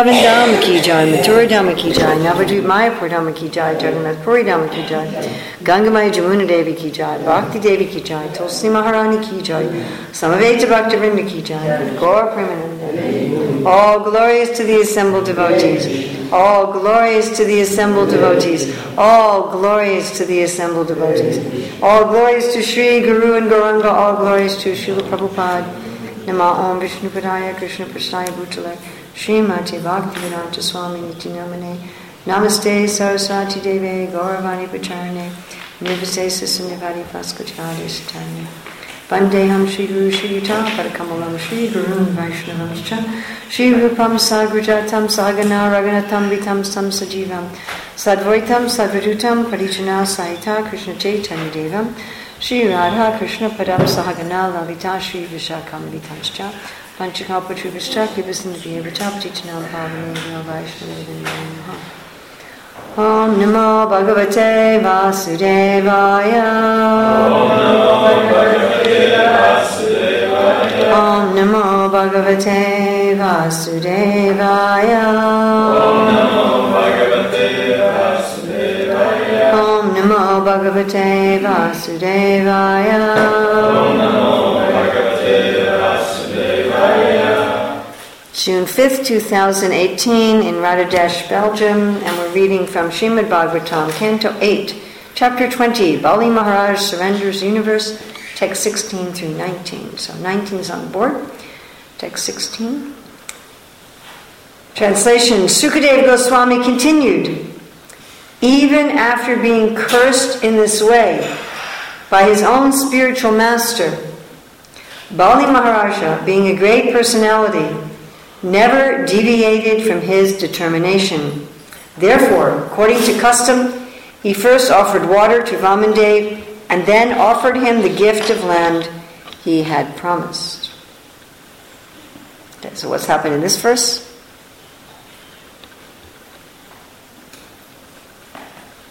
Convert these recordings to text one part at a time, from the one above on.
Vrindavan ki jai, Mathura Dhamma ki jai, Navadvip Mayapur Dhamma ki jai, Jagannath Puri Dhamma ki jai, Gangamaya Jamuna Devi ki jai, Bhakti Devi ki jai, Tulsi Maharani ki jai, Samaveta Bhakti Vrinda ki jai, Gaur. All glorious to the assembled devotees. All glorious to the assembled devotees. All glorious to the assembled devotees. All glorious to Sri Guru and Gauranga. All glorious to Srila Prabhupada. Nama Om Vishnu Padaya Krishna Prasthaya Bhutale. Srimati Bhaktivedanta Swami Niti Namane Namaste Saraswati Deve Gauravani Pacharane. Nivasesa Sunivadi Paskachari Satane Vandeham Shri Guru Shri Yuta Padakamalam Shri Guru Vaishnavamscha. Shri Rupam Sagrajatam Sagana Raganatam Vitam Sam Sajivam Sadvaitam Sadvadutam Parichana Saita Krishna Chaitanya Devam. Shri Radha Krishna Padam Sahagana Lalita Shri Vishakam When to help retrieve Chakya vicinity, Vritapatitanam Pavanurya Vaishnavidinaha. Om Namo Bhagavate Vasudevaya. Om Namo Bhagavate Vasudevaya. Om Namo Bhagavate Vasudevaya. Om Namo Bhagavate Vasudevaya. Om Namo Bhagavate Vasudevaya. Om Namo Bhagavate Vasudevaya. June 5th, 2018, in Radhadesh, Belgium, and we're reading from Srimad Bhagavatam, Canto 8, Chapter 20, Bali Maharaj Surrenders Universe, text 16 through 19. So 19 is on the board, text 16. Translation Sukadeva Goswami continued, even after being cursed in this way by his own spiritual master, Bali Maharaja, being a great personality, never deviated from his determination. Therefore, according to custom, he first offered water to Vamandev and then offered him the gift of land he had promised. Okay, so what's happened in this verse?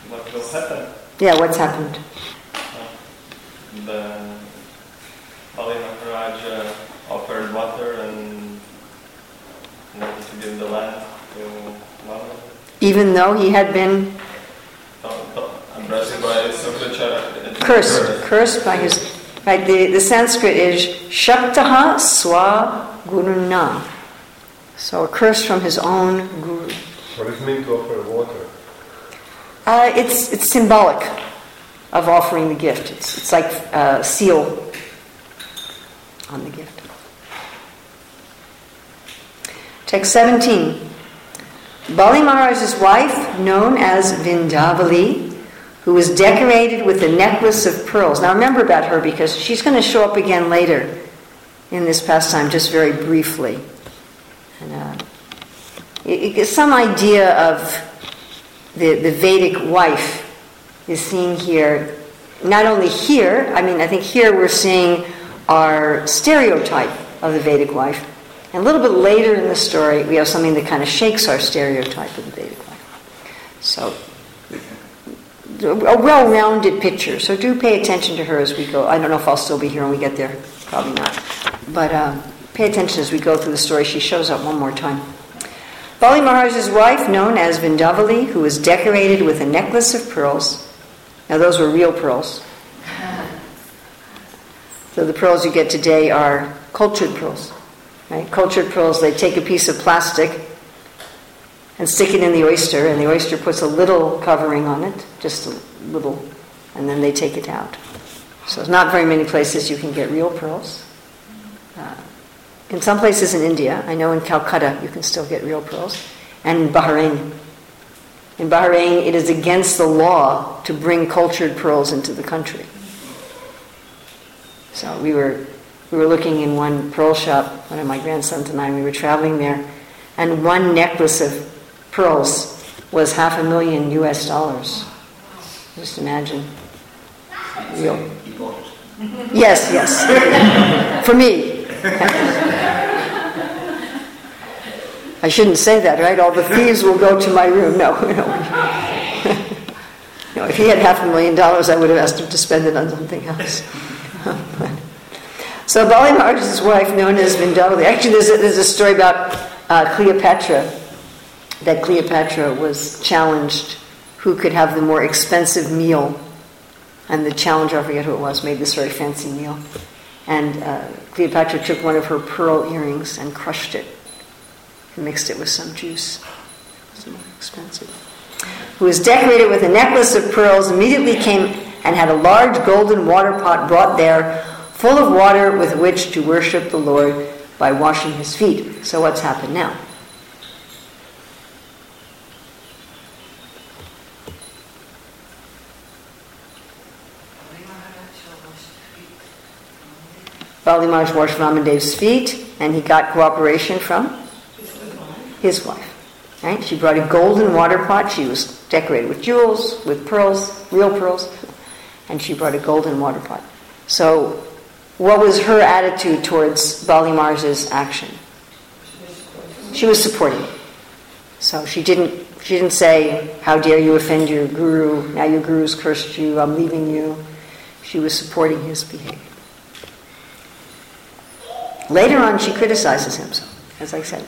What will happen? Yeah, what's happened? The Bali Maharaj uh, offered water and wanted to give the land to Vama. Even though he had been Addressed by Sukracharya. cursed, cursed by his. Right, the, the Sanskrit is Shaktaha Swa Guruna. So a curse from his own guru. What does it mean to offer water? Uh, it's, it's symbolic of offering the gift. It's, it's like a seal on the gift. Text 17. Bali Maharaj's wife, known as Vindhyavali, who was decorated with a necklace of pearls. Now remember about her because she's going to show up again later in this pastime, just very briefly. And, uh, it, it, some idea of the, the Vedic wife is seen here. Not only here, I mean, I think here we're seeing our stereotype of the Vedic wife. And a little bit later in the story, we have something that kind of shakes our stereotype of the Vedic life. So, a well rounded picture. So, do pay attention to her as we go. I don't know if I'll still be here when we get there. Probably not. But uh, pay attention as we go through the story. She shows up one more time. Bali Maharaj's wife, known as Vindhyavali, who was decorated with a necklace of pearls. Now, those were real pearls. So, the pearls you get today are cultured pearls. Right? Cultured pearls, they take a piece of plastic and stick it in the oyster, and the oyster puts a little covering on it, just a little, and then they take it out. So there's not very many places you can get real pearls. Uh, in some places in India, I know in Calcutta you can still get real pearls, and in Bahrain. In Bahrain, it is against the law to bring cultured pearls into the country. So we were we were looking in one pearl shop, one of my grandsons and I, we were traveling there, and one necklace of pearls was half a million US dollars. Just imagine. Real. Yes, yes. For me. I shouldn't say that, right? All the thieves will go to my room. No, no. no if he had half a million dollars, I would have asked him to spend it on something else. So Bali wife, known as Vindhyavali, actually there's a, there's a story about uh, Cleopatra that Cleopatra was challenged who could have the more expensive meal. And the challenger, I forget who it was, made this very fancy meal. And uh, Cleopatra took one of her pearl earrings and crushed it and mixed it with some juice. It's more expensive. Who was decorated with a necklace of pearls, immediately came and had a large golden water pot brought there, full of water with which to worship the Lord by washing his feet. So, what's happened now? Bali Maharaj washed Vamandev's feet, and he got cooperation from his wife. Right? She brought a golden water pot. She was decorated with jewels, with pearls, real pearls, and she brought a golden water pot. So, what was her attitude towards Bali Maharaj's action? She was supporting. So she didn't. She didn't say, "How dare you offend your guru? Now your guru's cursed you. I'm leaving you." She was supporting his behavior. Later on, she criticizes him, so, as I said,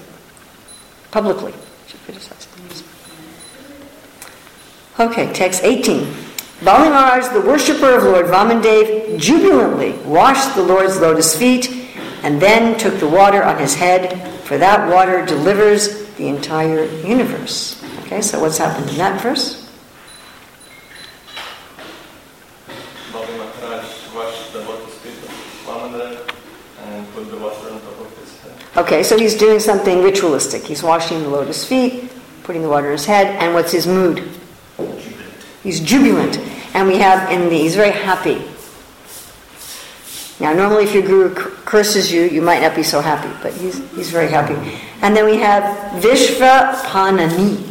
publicly. She criticizes him. Okay, text 18. Bali Maharaj, the worshipper of Lord Vamandev, jubilantly washed the Lord's lotus feet and then took the water on his head, for that water delivers the entire universe. Okay, so what's happened in that verse? Bali Maharaj washed the lotus feet of Vamandev and put the water on top of his head. Okay, so he's doing something ritualistic. He's washing the lotus feet, putting the water in his head, and what's his mood? He's jubilant. And we have the, he's very happy. Now, normally if your guru curses you, you might not be so happy, but he's, he's very happy. And then we have Vishva Panani.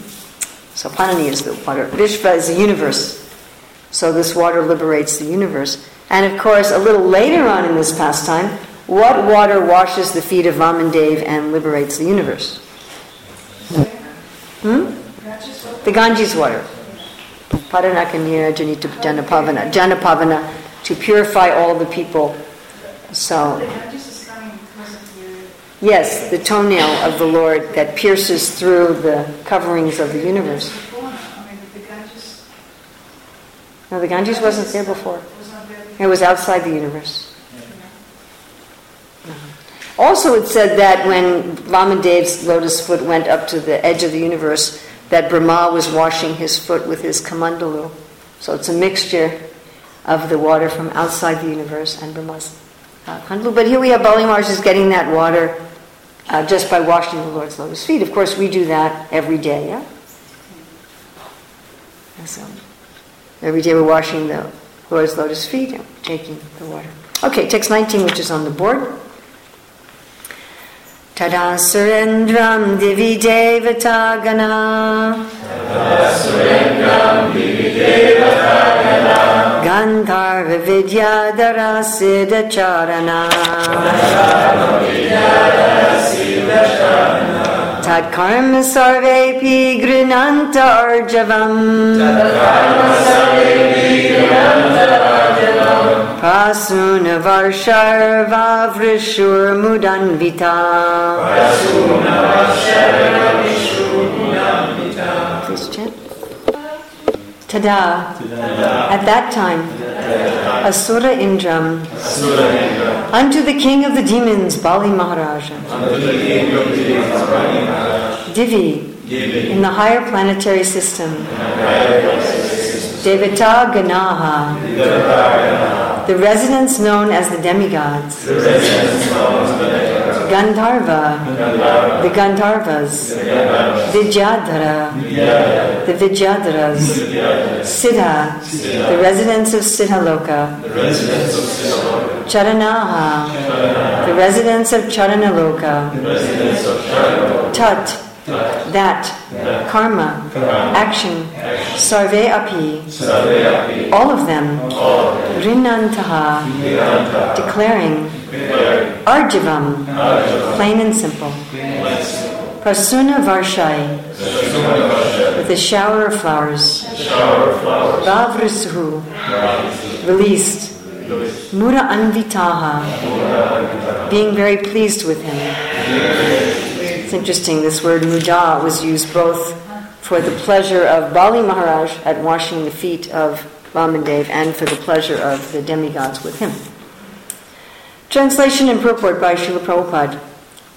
So Panani is the water. Vishva is the universe. So this water liberates the universe. And of course, a little later on in this pastime, what water washes the feet of Vamandev and liberates the universe? Hmm? The Ganges water. Paranakanya Janita Janapavana. Janapavana to purify all the people. So, yes, the toenail of the Lord that pierces through the coverings of the universe. No, the Ganges wasn't there before. It was outside the universe. Also, it said that when Vamadev's lotus foot went up to the edge of the universe, that Brahma was washing his foot with his kamandalu. So it's a mixture of the water from outside the universe and Brahma's uh, kamandalu. But here we have Bali Maharaj is getting that water uh, just by washing the Lord's lotus feet. Of course, we do that every day, yeah? So, every day we're washing the Lord's lotus feet and taking the water. Okay, text 19, which is on the board. Tada surendram divi devata gana. Gandharva vidyadara siddha charana. Tat karma sarvepi grinanta arjavam. Prasuna varshar vavrishur mudanvita. Please chant. Tada. At that time, Asura Indram, unto the king of the demons, Bali Maharaja, Divi, in the higher planetary system, Devata Ganaha, the residents known as the demigods, Gandharva, the Gandharvas, Vidyadhara, the Vidyadharas, Siddha, the residents of Siddhaloka, Charanaha, the residents of Charanaloka, Tat, that, karma, action, sarve api, all of them, rinantaha, declaring, arjivam, plain and simple, prasuna varshai, with a shower of flowers, vavrisuhu, released, mura anvitaha, being very pleased with him, It's interesting, this word muda was used both for the pleasure of Bali Maharaj at washing the feet of Vamandev and for the pleasure of the demigods with him. Translation and purport by Srila Prabhupada.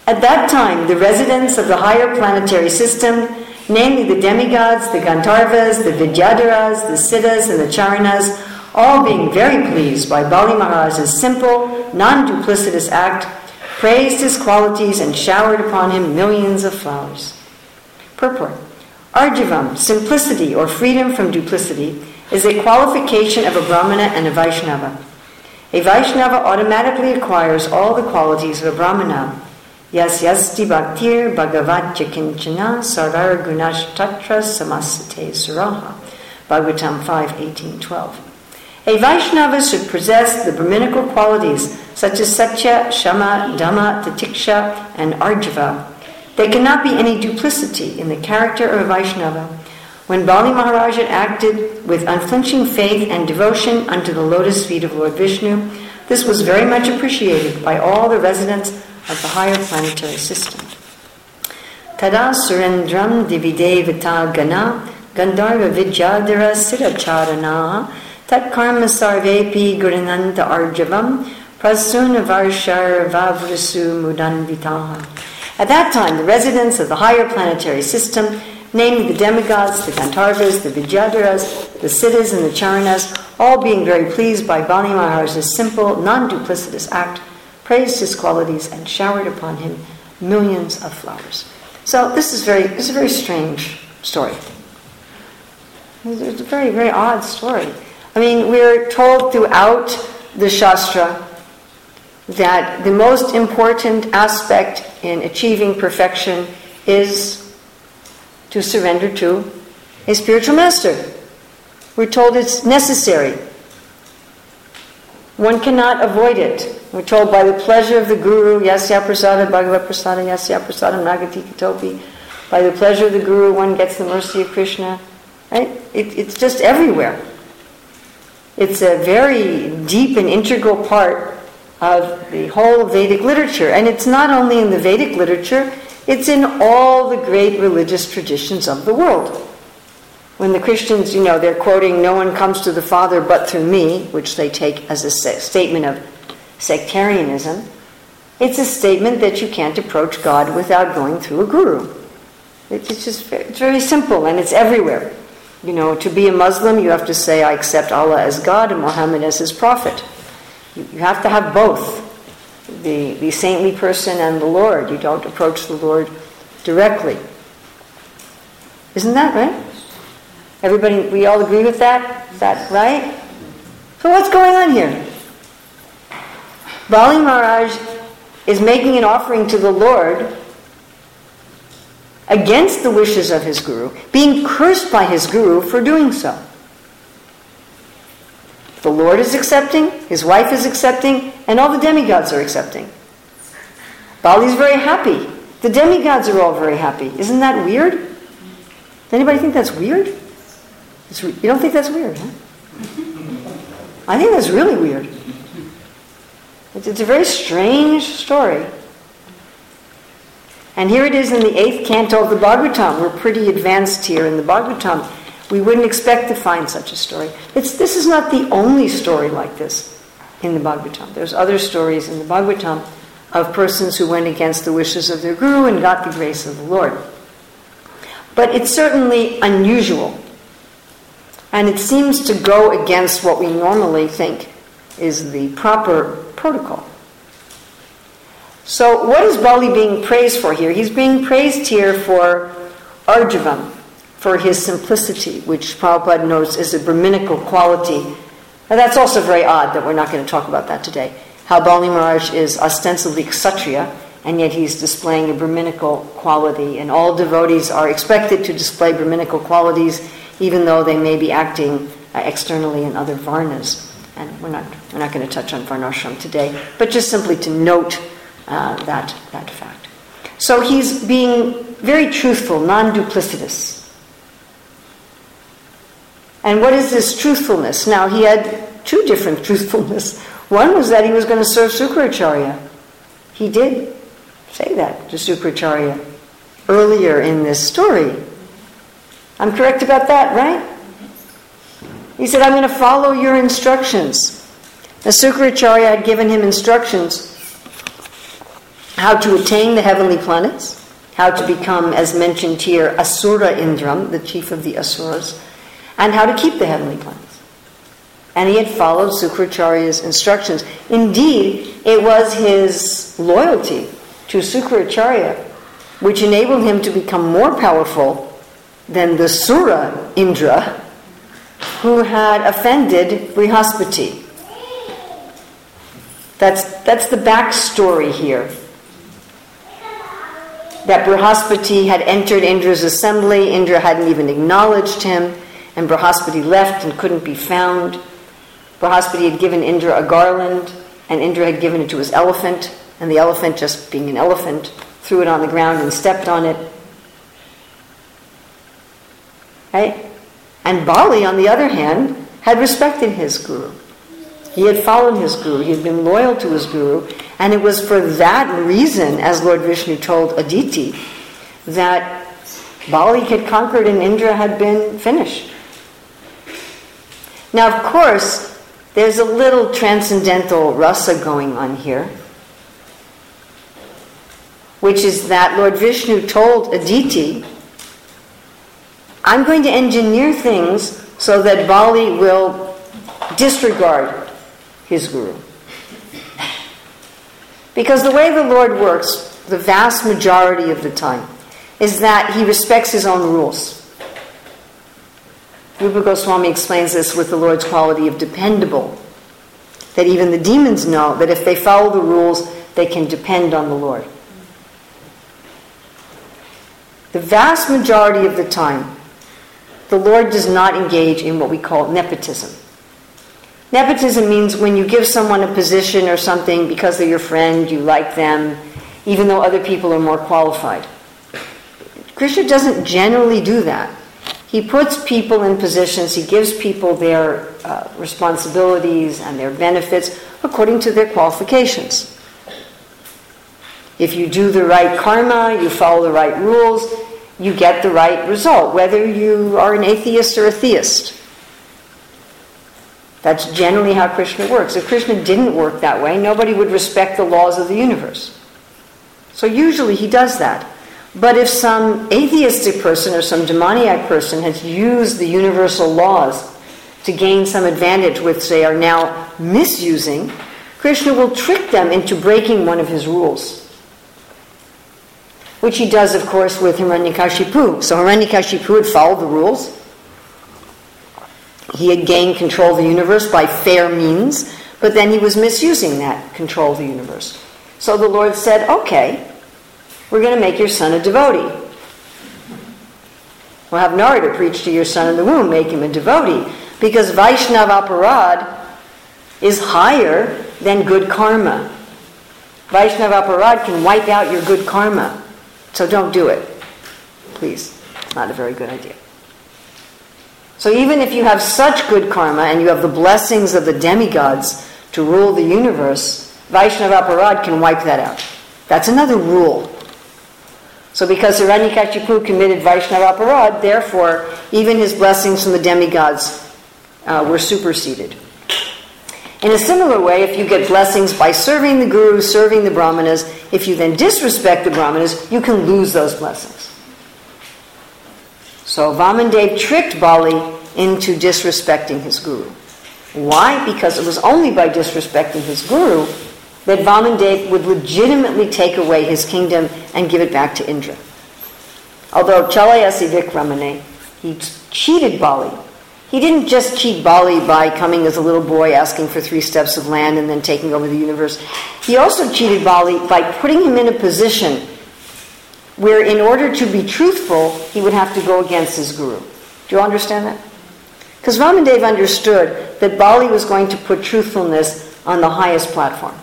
At that time, the residents of the higher planetary system, namely the demigods, the Gandharvas, the Vidyadharas, the Siddhas, and the Charanas, all being very pleased by Bali Maharaj's simple, non duplicitous act, praised his qualities and showered upon him millions of flowers. Purport Arjavam, simplicity or freedom from duplicity, is a qualification of a Brahmana and a Vaishnava. A Vaishnava automatically acquires all the qualities of a Brahmana. Yas yasti bhaktir bhagavatya kinchana sarvara gunash tatra samasate suraha. Bhagavatam 5, 18, 12. A Vaishnava should possess the Brahminical qualities such as Satya, Shama, Dhamma, Titiksha, and Arjava. There cannot be any duplicity in the character of a Vaishnava when Bali Maharaj acted with unflinching faith and devotion unto the lotus feet of Lord Vishnu, this was very much appreciated by all the residents of the higher planetary system. Tada Surendram Dividevata Gana Gandharva Vidyadhara Siracharana Tat Karma Sarvepi Gurinanta Arjavam Prasuna Mudanvitaha. At that time, the residents of the higher planetary system namely the demigods, the Gandharvas, the Vidyadharas, the Siddhas, and the Charanas, all being very pleased by Bali Maharaj's simple, non duplicitous act, praised his qualities and showered upon him millions of flowers. So this is very this is a very strange story. It's a very, very odd story. I mean, we're told throughout the Shastra that the most important aspect in achieving perfection is to surrender to a spiritual master. We're told it's necessary. One cannot avoid it. We're told by the pleasure of the Guru, Yasya Prasada, Bhagavad Prasada, Yasya Prasada, Nagati Katopi. By the pleasure of the Guru, one gets the mercy of Krishna. Right? It, it's just everywhere. It's a very deep and integral part of the whole Vedic literature. And it's not only in the Vedic literature, it's in all the great religious traditions of the world. When the Christians, you know, they're quoting, No one comes to the Father but through me, which they take as a statement of sectarianism, it's a statement that you can't approach God without going through a guru. It's just it's very simple and it's everywhere. You know, to be a Muslim, you have to say, I accept Allah as God and Muhammad as his prophet. You have to have both the, the saintly person and the Lord. You don't approach the Lord directly. Isn't that right? Everybody, we all agree with that? Is that right? So what's going on here? Bali Maharaj is making an offering to the Lord against the wishes of his guru, being cursed by his guru for doing so. The Lord is accepting, his wife is accepting, and all the demigods are accepting. Bali's very happy. The demigods are all very happy. Isn't that weird? Anybody think that's weird? It's, you don't think that's weird, huh? I think that's really weird. It's, it's a very strange story. And here it is in the eighth canto of the Bhagavatam. We're pretty advanced here in the Bhagavatam. We wouldn't expect to find such a story. It's, this is not the only story like this in the Bhagavatam. There's other stories in the Bhagavatam of persons who went against the wishes of their guru and got the grace of the Lord. But it's certainly unusual. And it seems to go against what we normally think is the proper protocol. So, what is Bali being praised for here? He's being praised here for Arjavam, for his simplicity, which Prabhupada notes is a Brahminical quality. And that's also very odd that we're not going to talk about that today. How Bali Maharaj is ostensibly Kshatriya, and yet he's displaying a Brahminical quality, and all devotees are expected to display Brahminical qualities, even though they may be acting uh, externally in other varnas. And we're not, we're not going to touch on varnashram today, but just simply to note uh, that, that fact. So he's being very truthful, non duplicitous. And what is this truthfulness? Now, he had two different truthfulness. One was that he was going to serve Sukracharya. He did say that to Sukracharya. earlier in this story. I'm correct about that, right? He said, I'm going to follow your instructions. The Sukracharya had given him instructions how to attain the heavenly planets, how to become, as mentioned here, Asura Indram, the chief of the Asuras, and how to keep the heavenly planets. And he had followed Sukracharya's instructions. Indeed, it was his loyalty to Sukracharya which enabled him to become more powerful than the Sura Indra, who had offended Brihaspati. That's, that's the backstory here. That Brihaspati had entered Indra's assembly, Indra hadn't even acknowledged him, and Brihaspati left and couldn't be found. Brihaspati had given Indra a garland, and Indra had given it to his elephant, and the elephant, just being an elephant, threw it on the ground and stepped on it. Right? And Bali, on the other hand, had respected his guru. He had followed his guru, he had been loyal to his guru, and it was for that reason, as Lord Vishnu told Aditi, that Bali had conquered and Indra had been finished. Now, of course, there's a little transcendental rasa going on here which is that Lord Vishnu told Aditi, I'm going to engineer things so that Bali will disregard his guru. Because the way the Lord works, the vast majority of the time, is that he respects his own rules. Rupa Goswami explains this with the Lord's quality of dependable. That even the demons know that if they follow the rules, they can depend on the Lord. The vast majority of the time, the Lord does not engage in what we call nepotism. Nepotism means when you give someone a position or something because they're your friend, you like them, even though other people are more qualified. Krishna doesn't generally do that. He puts people in positions, he gives people their uh, responsibilities and their benefits according to their qualifications. If you do the right karma, you follow the right rules, you get the right result, whether you are an atheist or a theist. That's generally how Krishna works. If Krishna didn't work that way, nobody would respect the laws of the universe. So usually he does that. But if some atheistic person or some demoniac person has used the universal laws to gain some advantage, which they are now misusing, Krishna will trick them into breaking one of his rules which he does, of course, with Hiranyakashipu. So Hiranyakashipu had followed the rules. He had gained control of the universe by fair means, but then he was misusing that control of the universe. So the Lord said, okay, we're going to make your son a devotee. We'll have Narada preach to your son in the womb, make him a devotee, because Vaishnav Aparad is higher than good karma. Vaishnav Aparad can wipe out your good karma. So don't do it. Please. It's not a very good idea. So even if you have such good karma and you have the blessings of the demigods to rule the universe, Vaishnava Aparad can wipe that out. That's another rule. So because Hiranyakashipu committed Vaishnava Aparad, therefore even his blessings from the demigods uh, were superseded. In a similar way, if you get blessings by serving the guru, serving the brahmanas, if you then disrespect the brahmanas, you can lose those blessings. So Vamandev tricked Bali into disrespecting his guru. Why? Because it was only by disrespecting his guru that Vamandev would legitimately take away his kingdom and give it back to Indra. Although Chalayasi Vikramane, he cheated Bali he didn't just cheat Bali by coming as a little boy asking for three steps of land and then taking over the universe. He also cheated Bali by putting him in a position where, in order to be truthful, he would have to go against his guru. Do you understand that? Because Vamandev understood that Bali was going to put truthfulness on the highest platform.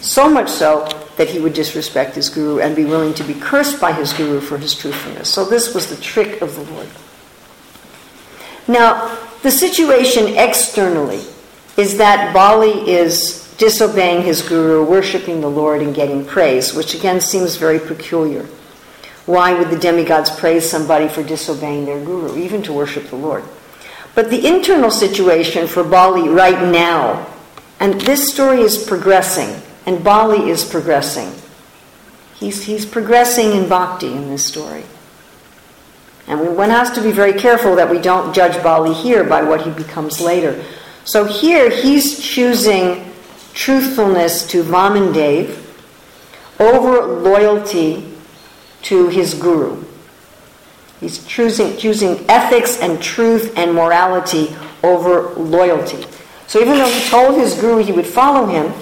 So much so that he would disrespect his guru and be willing to be cursed by his guru for his truthfulness. So, this was the trick of the Lord. Now, the situation externally is that Bali is disobeying his guru, worshiping the Lord, and getting praise, which again seems very peculiar. Why would the demigods praise somebody for disobeying their guru, even to worship the Lord? But the internal situation for Bali right now, and this story is progressing, and Bali is progressing. He's, he's progressing in bhakti in this story. And we, one has to be very careful that we don't judge Bali here by what he becomes later. So here he's choosing truthfulness to Vamandev over loyalty to his guru. He's choosing, choosing ethics and truth and morality over loyalty. So even though he told his guru he would follow him,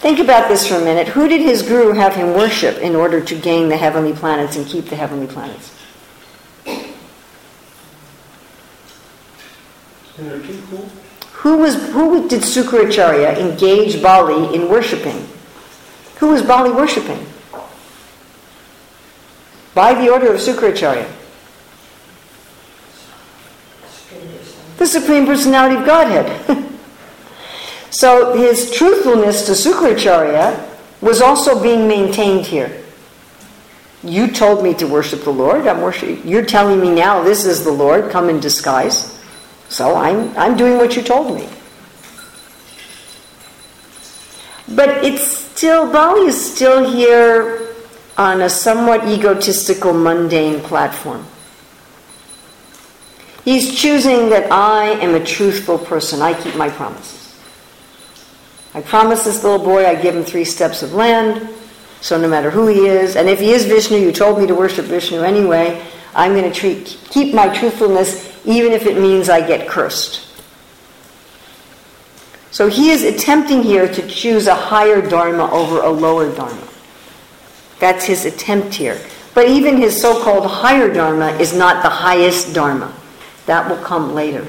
think about this for a minute. Who did his guru have him worship in order to gain the heavenly planets and keep the heavenly planets? Who was who did Sukracharya engage Bali in worshiping? Who was Bali worshiping? By the order of Sukracharya. The Supreme Personality of Godhead. so his truthfulness to Sukracharya was also being maintained here. You told me to worship the Lord. I'm worshiping. You're telling me now this is the Lord, come in disguise. So I'm, I'm doing what you told me. But it's still, Bali is still here on a somewhat egotistical, mundane platform. He's choosing that I am a truthful person. I keep my promises. I promise this little boy I give him three steps of land, so no matter who he is, and if he is Vishnu, you told me to worship Vishnu anyway, I'm going to treat, keep my truthfulness even if it means I get cursed. So he is attempting here to choose a higher dharma over a lower dharma. That's his attempt here. But even his so called higher dharma is not the highest dharma. That will come later.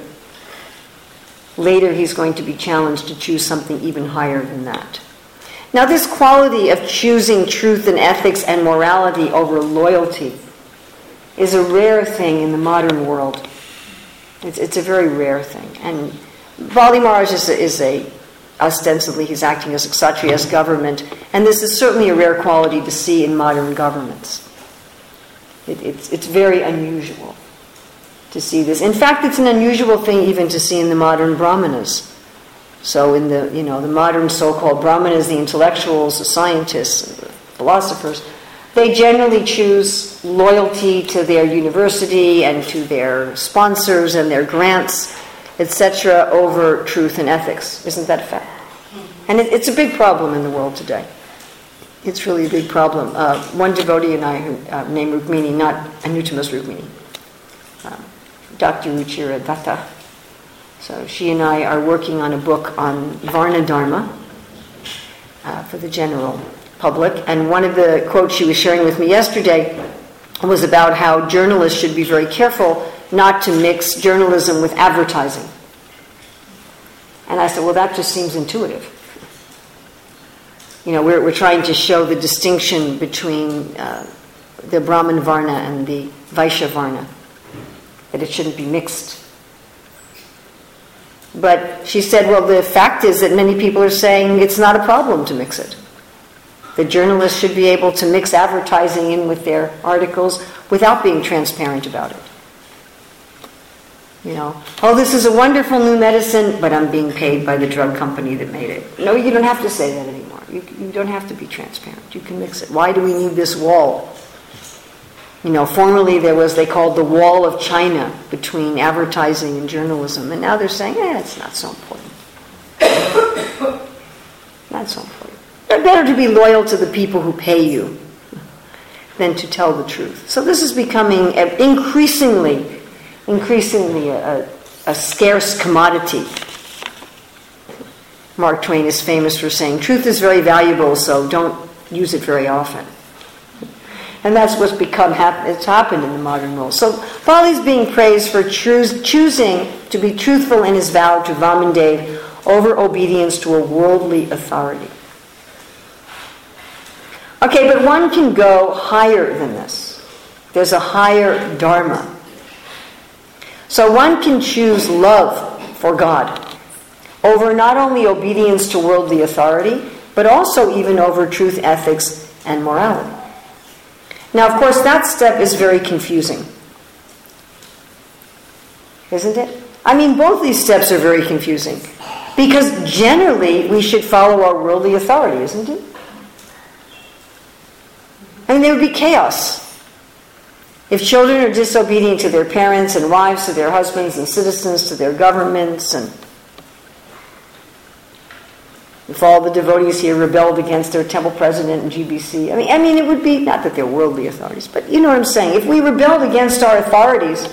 Later, he's going to be challenged to choose something even higher than that. Now, this quality of choosing truth and ethics and morality over loyalty is a rare thing in the modern world. It's, it's a very rare thing. And Bali is a, is a, ostensibly, he's acting as a Kshatriya's government, and this is certainly a rare quality to see in modern governments. It, it's, it's very unusual to see this. In fact, it's an unusual thing even to see in the modern brahmanas. So, in the you know the modern so-called brahmanas, the intellectuals, the scientists, the philosophers, they generally choose loyalty to their university and to their sponsors and their grants, etc., over truth and ethics. Isn't that a fact? And it, it's a big problem in the world today. It's really a big problem. Uh, one devotee and I, uh, named Rukmini, not Anuttama's Rukmini, uh, Dr. Ruchira Datta. So she and I are working on a book on Varna Dharma uh, for the general public. And one of the quotes she was sharing with me yesterday was about how journalists should be very careful not to mix journalism with advertising. And I said, well, that just seems intuitive. You know, we're, we're trying to show the distinction between uh, the Brahman Varna and the Vaishya Varna, that it shouldn't be mixed. But she said, well, the fact is that many people are saying it's not a problem to mix it. The journalists should be able to mix advertising in with their articles without being transparent about it. You know, oh, this is a wonderful new medicine, but I'm being paid by the drug company that made it. No, you don't have to say that anymore. You, you don't have to be transparent. You can mix it. Why do we need this wall? You know, formerly there was, they called the wall of China between advertising and journalism, and now they're saying, eh, it's not so important. not so important. Better to be loyal to the people who pay you than to tell the truth. So this is becoming increasingly, increasingly a, a, scarce commodity. Mark Twain is famous for saying, truth is very valuable, so don't use it very often. And that's what's become it's happened in the modern world. So Bali's being praised for choose, choosing to be truthful in his vow to Vamandev over obedience to a worldly authority. Okay, but one can go higher than this. There's a higher Dharma. So one can choose love for God over not only obedience to worldly authority, but also even over truth, ethics, and morality. Now, of course, that step is very confusing. Isn't it? I mean, both these steps are very confusing. Because generally, we should follow our worldly authority, isn't it? I mean, there would be chaos. If children are disobedient to their parents and wives, to their husbands and citizens, to their governments, and if all the devotees here rebelled against their temple president and GBC, I mean, I mean, it would be not that they're worldly authorities, but you know what I'm saying. If we rebelled against our authorities,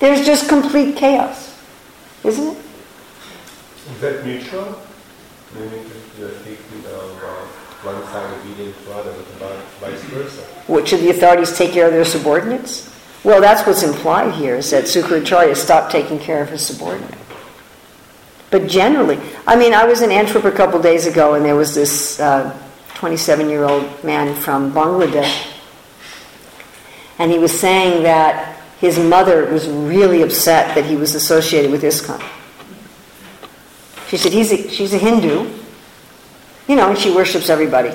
there's just complete chaos, isn't it? Is that neutral? Meaning you're taking uh, one side obedient to vice versa. What, should the authorities take care of their subordinates? Well, that's what's implied here, is that Sukracharya stopped taking care of his subordinate. But generally, I mean, I was in Antwerp a couple days ago, and there was this 27 uh, year old man from Bangladesh, and he was saying that his mother was really upset that he was associated with ISKCON. She said, He's a, she's a Hindu, you know, and she worships everybody.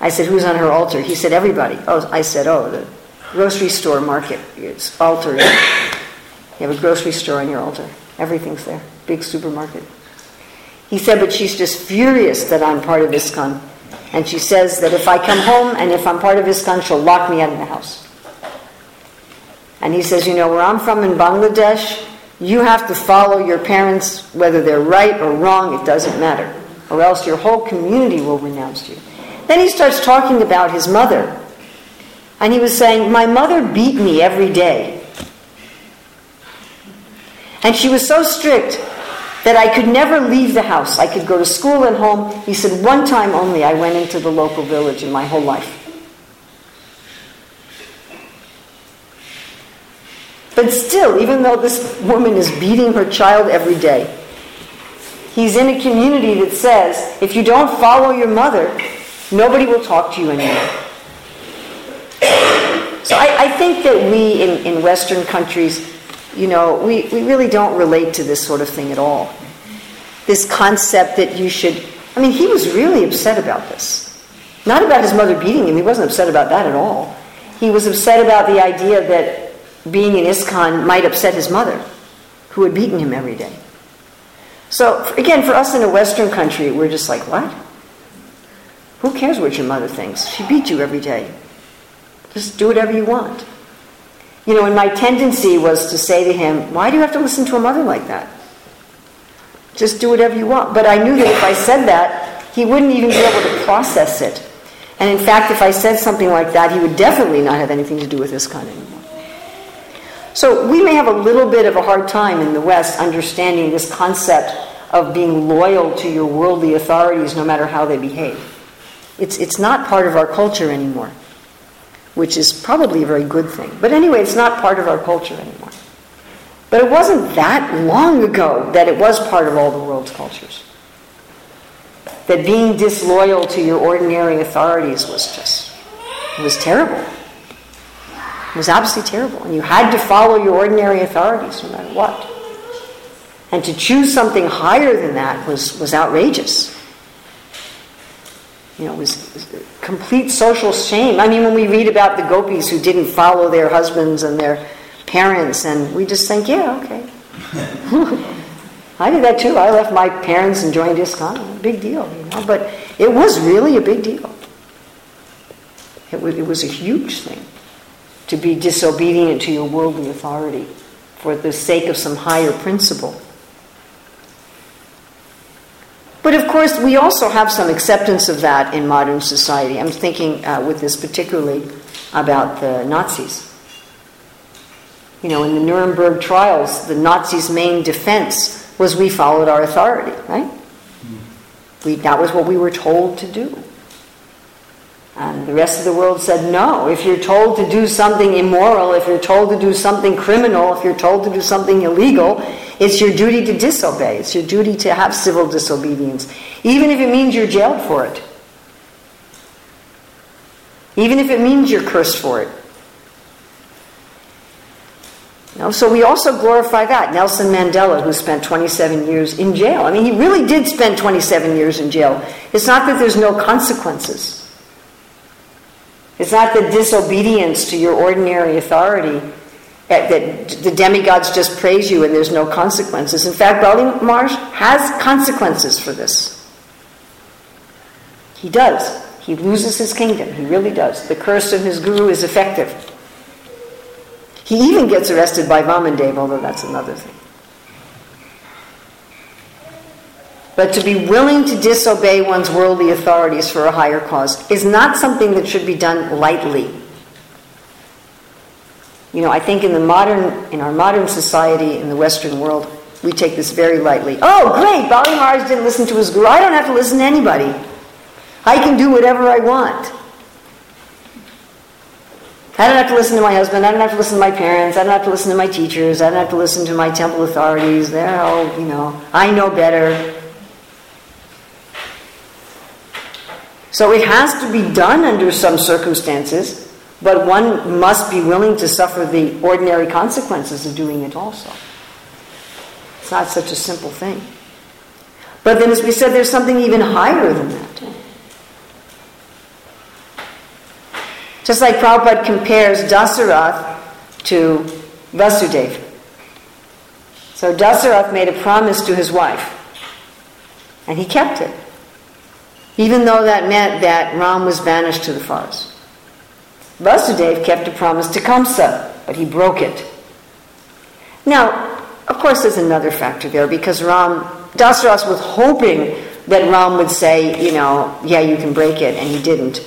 I said, Who's on her altar? He said, Everybody. Oh, I said, Oh, the grocery store market. It's altar. You have a grocery store on your altar. Everything's there big supermarket. He said, but she's just furious that I'm part of ISKCON. And she says that if I come home and if I'm part of ISKCON, she'll lock me out of the house. And he says, you know, where I'm from in Bangladesh, you have to follow your parents, whether they're right or wrong, it doesn't matter. Or else your whole community will renounce you. Then he starts talking about his mother. And he was saying, My mother beat me every day. And she was so strict that I could never leave the house. I could go to school and home. He said, one time only I went into the local village in my whole life. But still, even though this woman is beating her child every day, he's in a community that says, if you don't follow your mother, nobody will talk to you anymore. So I, I think that we in, in Western countries you know, we, we really don't relate to this sort of thing at all. This concept that you should, I mean, he was really upset about this. Not about his mother beating him, he wasn't upset about that at all. He was upset about the idea that being in ISKCON might upset his mother, who had beaten him every day. So, again, for us in a Western country, we're just like, what? Who cares what your mother thinks? She beat you every day. Just do whatever you want. You know, and my tendency was to say to him, Why do you have to listen to a mother like that? Just do whatever you want. But I knew that if I said that, he wouldn't even be able to process it. And in fact, if I said something like that, he would definitely not have anything to do with ISKCON anymore. So we may have a little bit of a hard time in the West understanding this concept of being loyal to your worldly authorities no matter how they behave. It's, it's not part of our culture anymore which is probably a very good thing. But anyway, it's not part of our culture anymore. But it wasn't that long ago that it was part of all the world's cultures. That being disloyal to your ordinary authorities was just, was terrible. It was absolutely terrible. And you had to follow your ordinary authorities no matter what. And to choose something higher than that was, was outrageous you know, it was, it was complete social shame. I mean, when we read about the gopis who didn't follow their husbands and their parents, and we just think, yeah, okay. I did that too. I left my parents and joined ISKCON. Big deal, you know. But it was really a big deal. It was, it was a huge thing to be disobedient to your worldly authority for the sake of some higher principle. But of course, we also have some acceptance of that in modern society. I'm thinking uh, with this particularly about the Nazis. You know, in the Nuremberg trials, the Nazis' main defense was we followed our authority, right? We, that was what we were told to do. And the rest of the world said, no, if you're told to do something immoral, if you're told to do something criminal, if you're told to do something illegal, it's your duty to disobey. It's your duty to have civil disobedience, even if it means you're jailed for it. Even if it means you're cursed for it. You know, so we also glorify that. Nelson Mandela, who spent 27 years in jail. I mean, he really did spend 27 years in jail. It's not that there's no consequences. It's not the disobedience to your ordinary authority that, the demigods just praise you and there's no consequences. In fact, Bali Maharaj has consequences for this. He does. He loses his kingdom. He really does. The curse of his guru is effective. He even gets arrested by Vamandev, although that's another thing. But to be willing to disobey one's worldly authorities for a higher cause is not something that should be done lightly. You know, I think in the modern, in our modern society, in the Western world, we take this very lightly. Oh, great! Bali Maharaj didn't listen to his guru. I don't have to listen to anybody. I can do whatever I want. I don't have to listen to my husband. I don't have to listen to my parents. I don't have to listen to my teachers. I don't have to listen to my temple authorities. They're all, you know, I know better. So it has to be done under some circumstances, but one must be willing to suffer the ordinary consequences of doing it also. It's not such a simple thing. But then, as we said, there's something even higher than that. Just like Prabhupada compares Dasarath to Vasudeva. So Dasarath made a promise to his wife, and he kept it, even though that meant that Ram was banished to the forest. Vasudeva kept a promise to Kamsa, but he broke it. Now, of course, there's another factor there because Ram, Dasarath was hoping that Ram would say, you know, yeah, you can break it, and he didn't.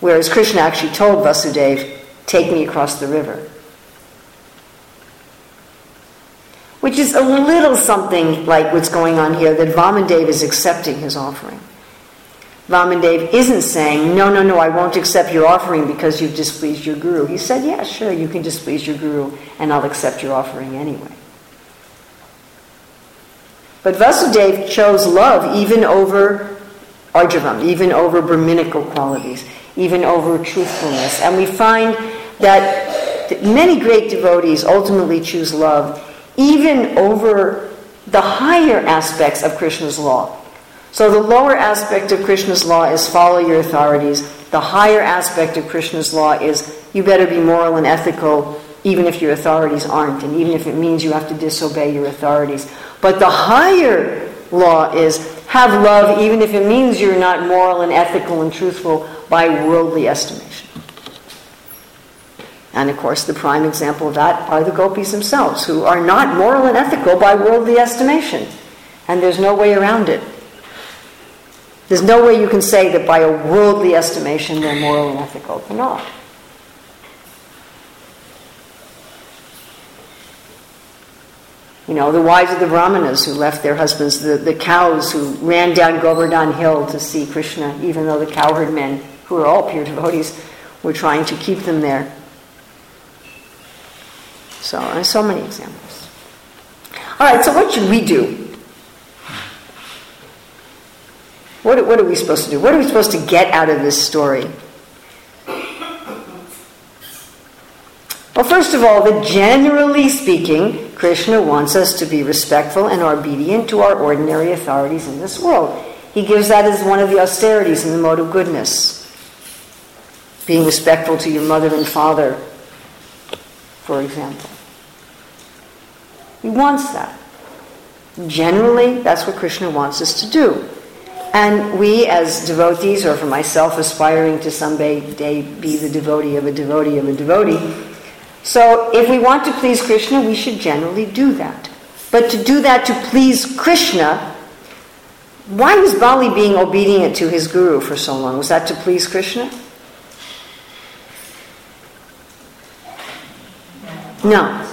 Whereas Krishna actually told Vasudeva, Take me across the river. Which is a little something like what's going on here that Vamandev is accepting his offering. Vamandev isn't saying, No, no, no, I won't accept your offering because you've displeased your guru. He said, Yeah, sure, you can displease your guru, and I'll accept your offering anyway. But Vasudeva chose love even over Arjavam, even over Brahminical qualities even over truthfulness. And we find that many great devotees ultimately choose love even over the higher aspects of Krishna's law. So the lower aspect of Krishna's law is follow your authorities. The higher aspect of Krishna's law is you better be moral and ethical even if your authorities aren't, and even if it means you have to disobey your authorities. But the higher law is have love even if it means you're not moral and ethical and truthful by worldly estimation. And of course, the prime example of that are the gopis themselves, who are not moral and ethical by worldly estimation. And there's no way around it. There's no way you can say that by a worldly estimation they're moral and ethical. They're not. You know, the wives of the Brahmanas who left their husbands, the, the cows who ran down Govardhan Hill to see Krishna, even though the cowherd men who are all pure devotees, were trying to keep them there. So, and so many examples. All right, so what should we do? What, what are we supposed to do? What are we supposed to get out of this story? Well, first of all, that generally speaking, Krishna wants us to be respectful and obedient to our ordinary authorities in this world. He gives that as one of the austerities in the mode of goodness being respectful to your mother and father, for example. He wants that. Generally, that's what Krishna wants us to do. And we, as devotees, or for myself, aspiring to someday be the devotee of a devotee of a devotee, so if we want to please Krishna, we should generally do that. But to do that to please Krishna, why was Bali being obedient to his guru for so long? Was that to please Krishna? No.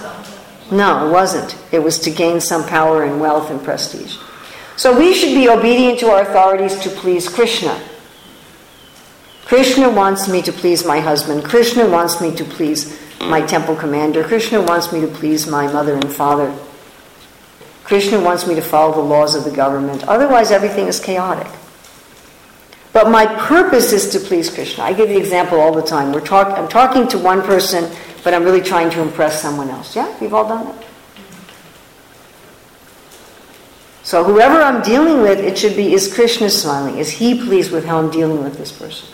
No, it wasn't. It was to gain some power and wealth and prestige. So we should be obedient to our authorities to please Krishna. Krishna wants me to please my husband. Krishna wants me to please my temple commander. Krishna wants me to please my mother and father. Krishna wants me to follow the laws of the government. Otherwise, everything is chaotic. But my purpose is to please Krishna. I give the example all the time. We're talk- I'm talking to one person but I'm really trying to impress someone else. Yeah, we've all done that. So whoever I'm dealing with, it should be, is Krishna smiling? Is he pleased with how I'm dealing with this person?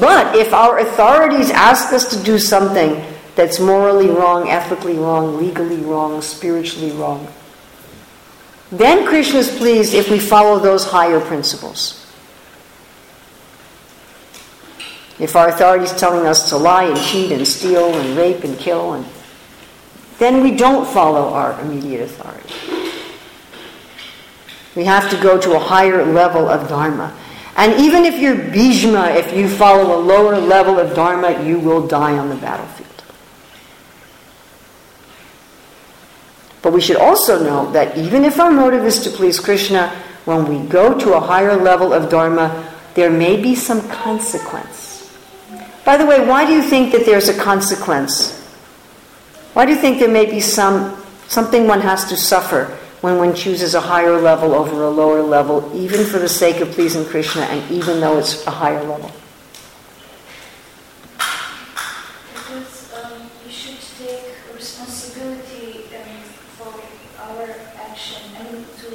But if our authorities ask us to do something that's morally wrong, ethically wrong, legally wrong, spiritually wrong, then Krishna is pleased if we follow those higher principles. If our authority is telling us to lie and cheat and steal and rape and kill, and then we don't follow our immediate authority. We have to go to a higher level of dharma. And even if you're Bhishma, if you follow a lower level of dharma, you will die on the battlefield. But we should also know that even if our motive is to please Krishna, when we go to a higher level of dharma, there may be some consequence. By the way, why do you think that there's a consequence? Why do you think there may be some something one has to suffer when one chooses a higher level over a lower level, even for the sake of pleasing Krishna, and even though it's a higher level? Because um, we should take responsibility um, for our action and to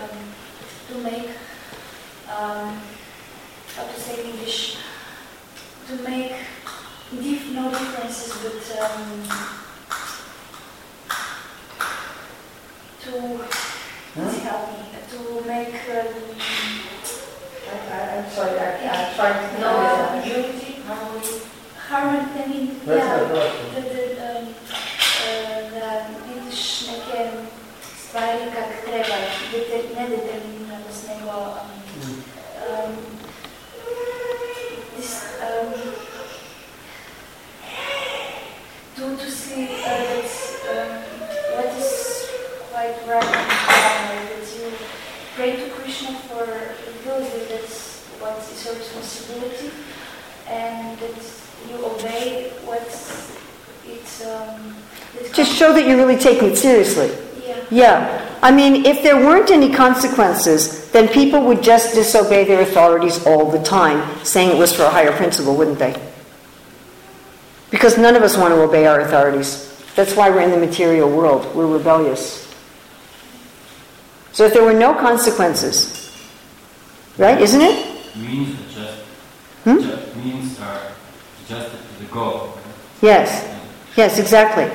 um, to make how to say in English to make no differences, but um, to please help me to make um, I, I, I'm sorry, I, I'm trying to. no unity, harmony. I mean, yeah. da, da, um, uh, da vidiš neke stvari kak treba, deter, nedeterminiranost, nego um, um, this, um, to, to see uh, that um, what is quite right and wrong, that you pray to Krishna for good, that that's what is your responsibility, and that you obey what it's um, that Just show that you're really taking it seriously. yeah. Yeah. I mean, if there weren't any consequences, then people would just disobey their authorities all the time, saying it was for a higher principle, wouldn't they? Because none of us want to obey our authorities. That's why we're in the material world. We're rebellious. So if there were no consequences, right? Isn't it? means adjust, Hmm? adjust means are adjusted to the goal. Yes. Yes, exactly.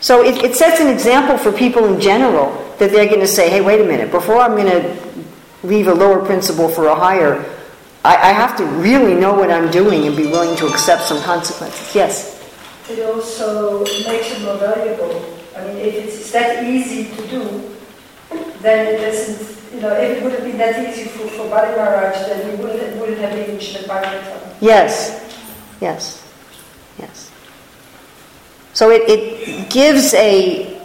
So it, it sets an example for people in general that they're going to say, hey, wait a minute, before I'm going to leave a lower principle for a higher, I, I have to really know what I'm doing and be willing to accept some consequences. Yes. It also makes it more valuable. I mean, if it's that easy to do, then it doesn't, you know, if it would have been that easy for, for Bali Maharaj, then he wouldn't, wouldn't have been Srimad Bhagavatam. Yes. Yes. Yes. So it, it gives a,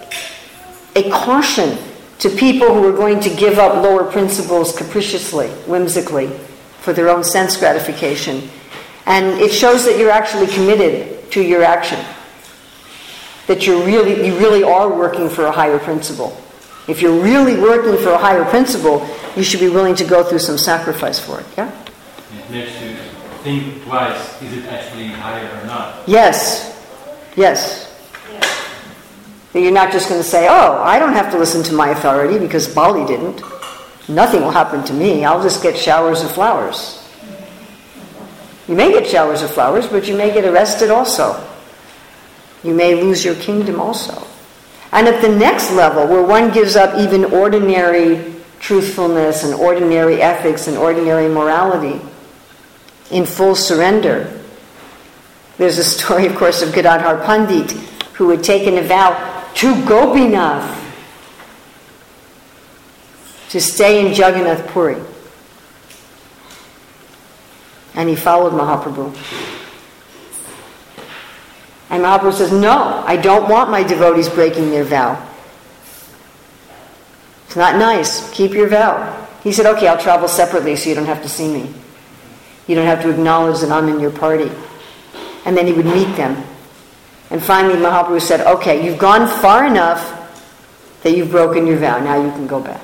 a caution to people who are going to give up lower principles capriciously, whimsically, for their own sense gratification. And it shows that you're actually committed to your action. That you're really, you really are working for a higher principle. If you're really working for a higher principle, you should be willing to go through some sacrifice for it. Yeah? It makes you think twice, is it actually higher or not? Yes. Yes. You're not just going to say, oh, I don't have to listen to my authority because Bali didn't. Nothing will happen to me. I'll just get showers of flowers. You may get showers of flowers, but you may get arrested also. You may lose your kingdom also. And at the next level, where one gives up even ordinary truthfulness and ordinary ethics and ordinary morality in full surrender, there's a story, of course, of Gadadhar Pandit, who had taken a vow to Gopinath to stay in Jagannath Puri. And he followed Mahaprabhu. And Mahaprabhu says, No, I don't want my devotees breaking their vow. It's not nice. Keep your vow. He said, Okay, I'll travel separately so you don't have to see me. You don't have to acknowledge that I'm in your party. And then he would meet them. And finally, Mahaprabhu said, Okay, you've gone far enough that you've broken your vow. Now you can go back.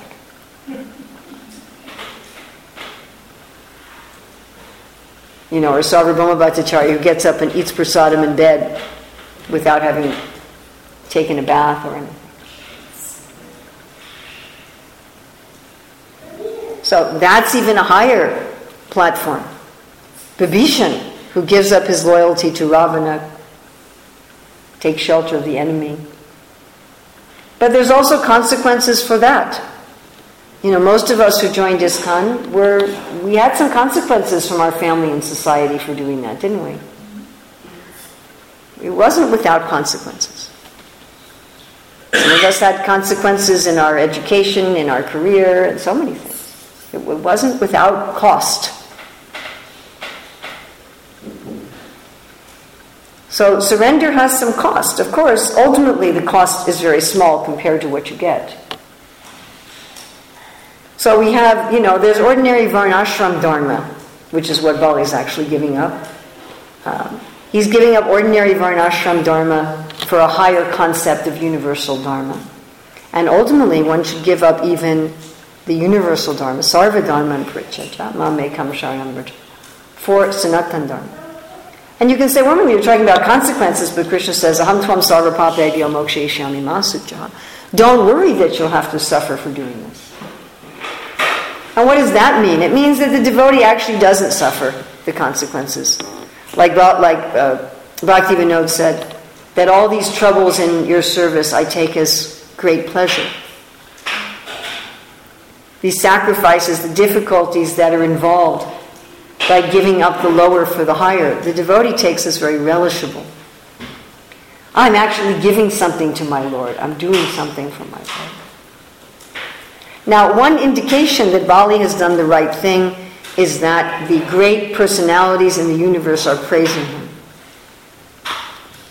You know, or Sarvabhauma Bhattacharya who gets up and eats prasadam in bed without having taken a bath or anything. So that's even a higher platform. Vibhishan, who gives up his loyalty to Ravana, takes shelter of the enemy. But there's also consequences for that. You know, most of us who joined ISKCON were, we had some consequences from our family and society for doing that, didn't we? It wasn't without consequences. Some of us had consequences in our education, in our career, and so many things. It wasn't without cost. So surrender has some cost. Of course, ultimately the cost is very small compared to what you get. So we have, you know, there's ordinary varnashram dharma, which is what Bali is actually giving up. Um, he's giving up ordinary varnashram dharma for a higher concept of universal dharma. And ultimately, one should give up even the universal dharma, sarva dharma and parityajya, mamekam sharanam for sanatan dharma. And you can say, well, you're talking about consequences, but Krishna says, aham tvam sarva papebhyo mokshayishyami. Don't worry that you'll have to suffer for doing this. And what does that mean? It means that the devotee actually doesn't suffer the consequences. Like, like uh, said, that all these troubles in your service I take as great pleasure. These sacrifices, the difficulties that are involved by giving up the lower for the higher, the devotee takes as very relishable. I'm actually giving something to my Lord. I'm doing something for my Lord. Now, one indication that Bali has done the right thing is that the great personalities in the universe are praising him.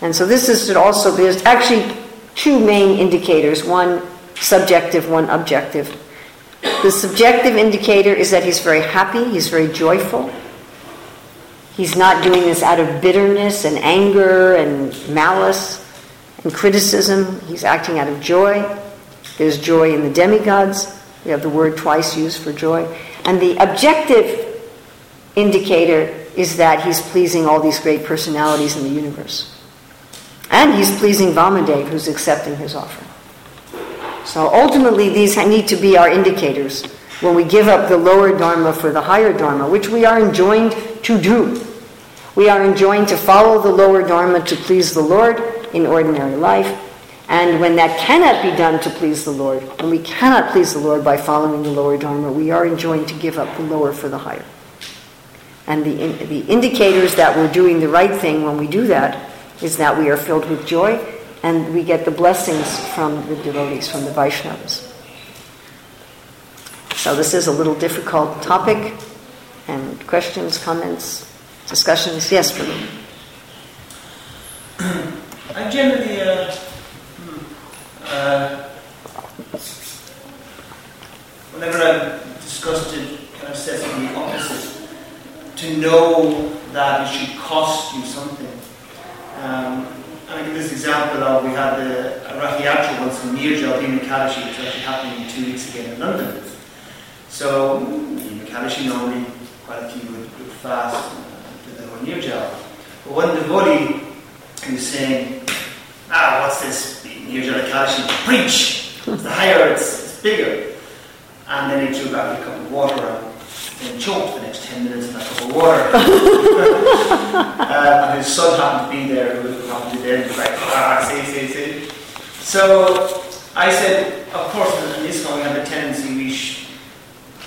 And so this is also, there's actually two main indicators one subjective, one objective. The subjective indicator is that he's very happy, he's very joyful. He's not doing this out of bitterness and anger and malice and criticism. He's acting out of joy. There's joy in the demigods. We have the word twice used for joy. And the objective indicator is that he's pleasing all these great personalities in the universe. And he's pleasing Vamandev, who's accepting his offering. So ultimately, these need to be our indicators when we give up the lower Dharma for the higher Dharma, which we are enjoined to do. We are enjoined to follow the lower Dharma to please the Lord in ordinary life. And when that cannot be done to please the Lord, when we cannot please the Lord by following the lower Dharma, we are enjoined to give up the lower for the higher. And the, the indicators that we're doing the right thing when we do that is that we are filled with joy and we get the blessings from the devotees, from the Vaishnavas. So this is a little difficult topic. And questions, comments? Discussions? Yes, Prabhu. I generally, uh, uh, whenever I've discussed it, kind of said the opposite. To know that it should cost you something. Um, I give this example of we had the Rath Yatra once in Neerjal, in Kalashi, which actually happening two weeks ago in London. So, in Kalashi normally quite a few would, would fast Neerjal. But one devotee was saying, ah, what's this Neerjal Ekadashi? Preach! The higher, it's, it's bigger. And then he drew back a cup of water and then choked the next 10 minutes in that cup of water. uh, and his son happened to be there, who happened to be there, and was like, ah, see, see, see. So I said, of course, in this one we have a tendency, we, sh-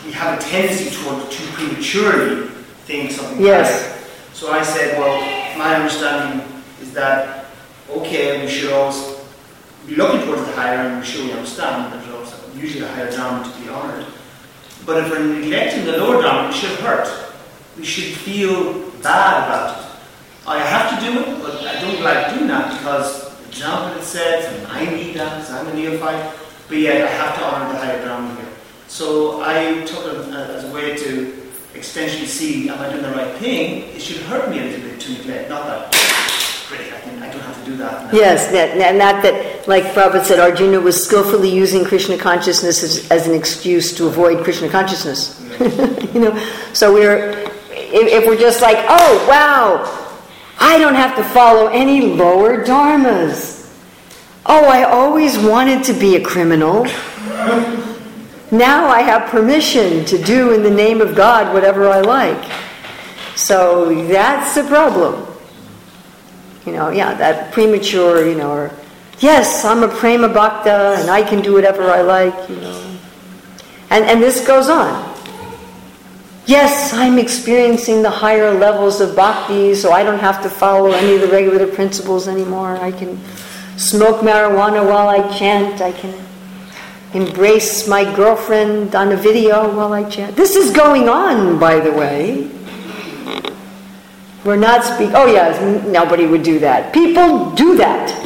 we have a tendency toward too prematurely think something yes. higher. So I said, well, my understanding is that, okay, we should always be looking towards the higher and we should understand there's also usually a higher dharma to be honoured. But if we're neglecting the lower dharma, it should hurt. We should feel bad about it. I have to do it, but I don't like doing that because the it says, and I need that because I'm a neophyte, but yet I have to honour the higher dharma here. So I took it as a way to extension see, am I doing the right thing? It should hurt me a little bit to neglect, not that, great, I, can, I don't have to do that. Yes, that, not that, like Prabhupada said, Arjuna was skillfully using Krishna consciousness as, as an excuse to avoid Krishna consciousness. you know, so we're, if, if we're just like, oh, wow, I don't have to follow any lower dharmas. Oh, I always wanted to be a criminal. Now I have permission to do in the name of God whatever I like. So that's the problem. You know, yeah, that premature, you know, or yes, I'm a prema bhakta and I can do whatever I like, you know. And, and this goes on. Yes, I'm experiencing the higher levels of bhakti, so I don't have to follow any of the regular principles anymore. I can smoke marijuana while I chant. I can embrace my girlfriend on a video while I chant. This is going on, by the way. We're not speaking, oh yeah, nobody would do that. People do that.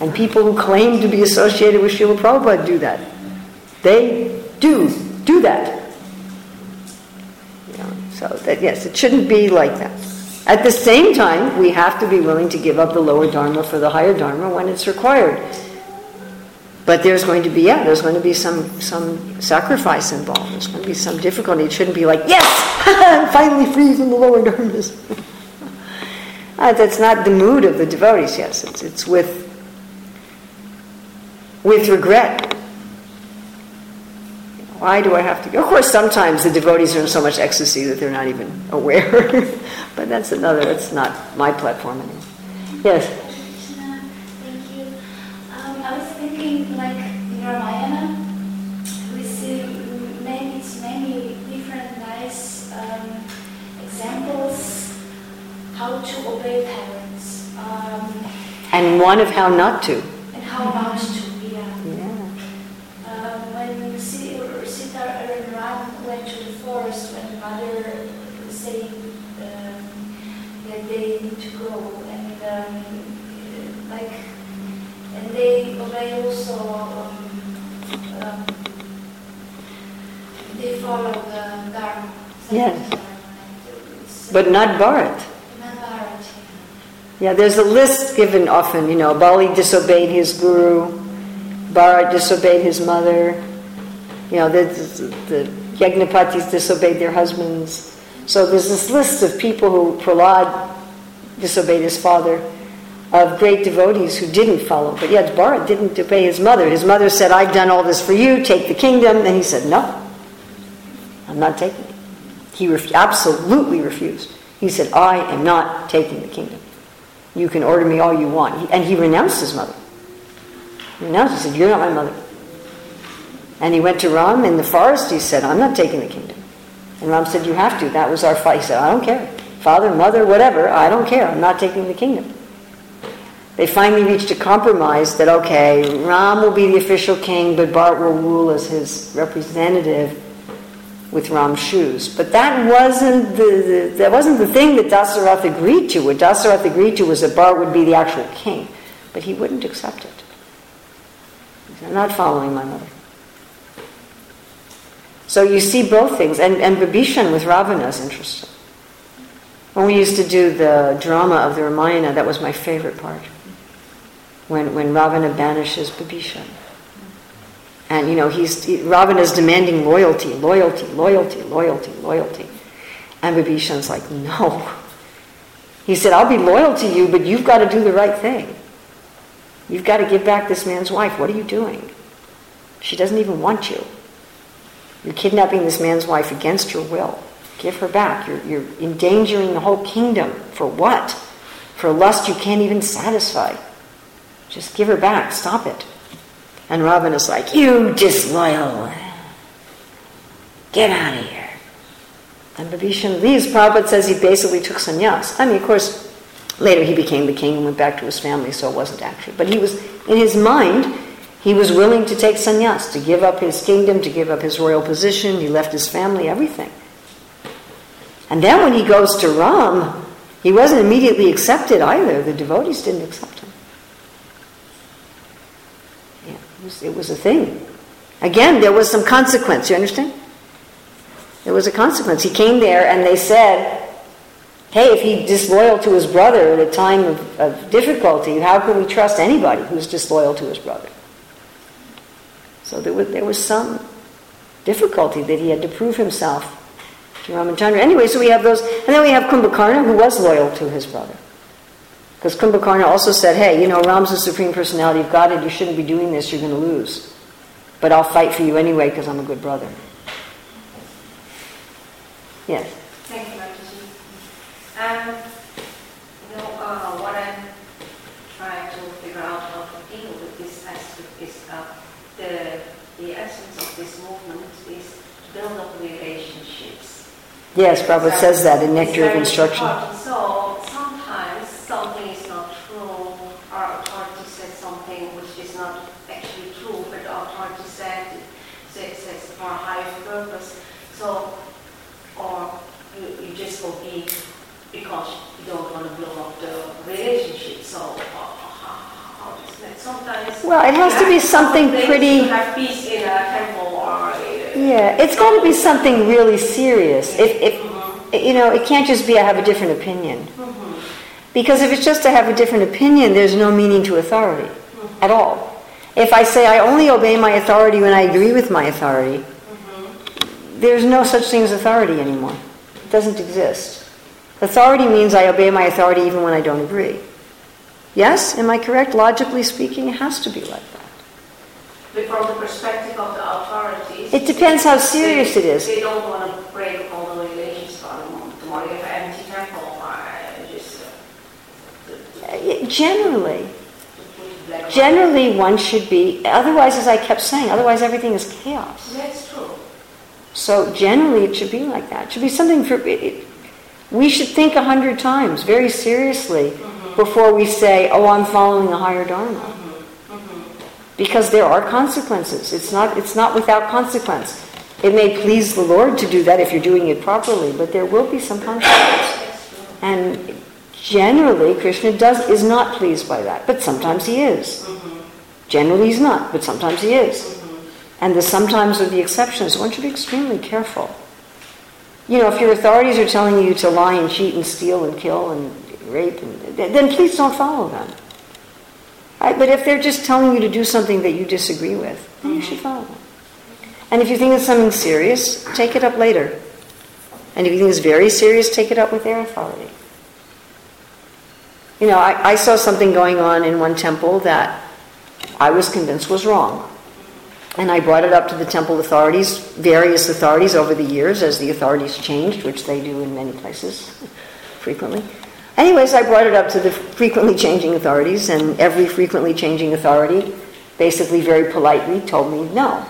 And people who claim to be associated with Srila Prabhupada do that. They do do that. So that yes, it shouldn't be like that. At the same time, we have to be willing to give up the lower dharma for the higher dharma when it's required. But there's going to be, yeah, there's going to be some, some sacrifice involved. There's going to be some difficulty. It shouldn't be like, yes, I'm finally free from the lower dharmas. uh, that's not the mood of the devotees, yes. It's, it's with, with regret. Why do I have to go? Of course, sometimes the devotees are in so much ecstasy that they're not even aware. but that's another, that's not my platform anymore. Yes? To obey parents. Um, and one of how not to. And how not to, yeah. yeah. Um, when Sita and Ram went to the forest, when the mother was saying um, that they need to go, and um, like and they they also um, um, they follow the Dharma. Yes. But not Bharat. Yeah, there's a list given often. You know, Bali disobeyed his guru, Bharat disobeyed his mother. You know, the, the Yajnapatnis disobeyed their husbands. So there's this list of people who Prahlad disobeyed his father of great devotees who didn't follow. But yet Bharat didn't obey his mother. His mother said, I've done all this for you, take the kingdom. And he said, No, I'm not taking it. He ref- absolutely refused. He said, I am not taking the kingdom. You can order me all you want. And he renounced his mother. He renounced, he said, You're not my mother. And he went to Ram in the forest. He said, I'm not taking the kingdom. And Ram said, You have to. That was our fight. He said, I don't care. Father, mother, whatever, I don't care. I'm not taking the kingdom. They finally reached a compromise that, okay, Ram will be the official king, but Bharat will rule as his representative with Ram's shoes. But that wasn't the, the, that wasn't the thing that Dasarath agreed to. What Dasarath agreed to was that Bharat would be the actual king. But he wouldn't accept it. I'm not following my mother. So you see both things. And, and Vibhishan with Ravana is interesting. When we used to do the drama of the Ramayana, that was my favorite part when, when Ravana banishes Vibhishan. And you know, he's he, is demanding loyalty, loyalty, loyalty, loyalty, loyalty. And Vibhishan's like, no. He said, I'll be loyal to you, but you've got to do the right thing. You've got to give back this man's wife. What are you doing? She doesn't even want you. You're kidnapping this man's wife against your will. Give her back. You're, you're endangering the whole kingdom. For what? For lust you can't even satisfy. Just give her back. Stop it. And Ravana is like, You disloyal. Get out of here. And Vibhishan leaves. Prabhupada says he basically took sannyas. I mean, of course, later he became the king and went back to his family, so it wasn't actually. But he was, in his mind, he was willing to take sannyas, to give up his kingdom, to give up his royal position. He left his family, everything. And then when he goes to Ram, he wasn't immediately accepted either. The devotees didn't accept him. Was, it was a thing. Again, there was some consequence, you understand? There was a consequence. He came there and they said, hey, if he's disloyal to his brother at a time of, of difficulty, how can we trust anybody who's disloyal to his brother? So there was, there was some difficulty that he had to prove himself to Ramachandra. Anyway, so we have those, and then we have Kumbhakarna, who was loyal to his brother. Because Kumbhakarna also said, hey, you know, Ram's the Supreme Personality of Godhead, you shouldn't be doing this, you're going to lose. But I'll fight for you anyway because I'm a good brother. Yes? Thank you, And you know, uh, what I'm trying to figure out how to deal with this aspect is uh, the the essence of this movement is to build up relationships. Yes, Prabhupada says that in Nectar of Instruction. So sometimes something is not true, or authority says something which is not actually true, but the authority said says, says for a higher purpose. So, or you, you just go be because you don't want to build up the relationship. So. Uh, how- how does that- Sometimes Well, it has to be something pretty- have peace in a temple or. Yeah, it's got to be something really serious. If, if you know, it can't just be I have a different opinion. Mm-hmm. Because if it's just to have a different opinion, there's no meaning to authority at all. If I say I only obey my authority when I agree with my authority, mm-hmm. there's no such thing as authority anymore. It doesn't exist. Authority means I obey my authority even when I don't agree. Yes? Am I correct? Logically speaking, it has to be like that. But from the perspective of the authorities, It depends how serious they, it is. They don't want to break all the regulations for them. Tomorrow you have an empty temple, just uh, Uh, Generally. Generally, one should be, otherwise, as I kept saying, otherwise everything is chaos. That's true. So generally, it should be like that. It should be something for, it, it- we should think a hundred times, very seriously, before we say, oh, I'm following a higher Dharma. Because there are consequences. It's not, it's not without consequence. It may please the Lord to do that if you're doing it properly, but there will be some consequences. And generally, Krishna does is not pleased by that, but sometimes he is. Generally, he's not, but sometimes he is. And the sometimes are the exceptions. One should be extremely careful. You know, if your authorities are telling you to lie and cheat and steal and kill and rape, and, then please don't follow them. Right? But if they're just telling you to do something that you disagree with, then you should follow them. And if you think it's something serious, take it up later. And if you think it's very serious, take it up with their authority. You know, I, I saw something going on in one temple that I was convinced was wrong. And I brought it up to the temple authorities, various authorities over the years as the authorities changed, which they do in many places frequently. Anyways, I brought it up to the frequently changing authorities, and every frequently changing authority basically very politely told me no.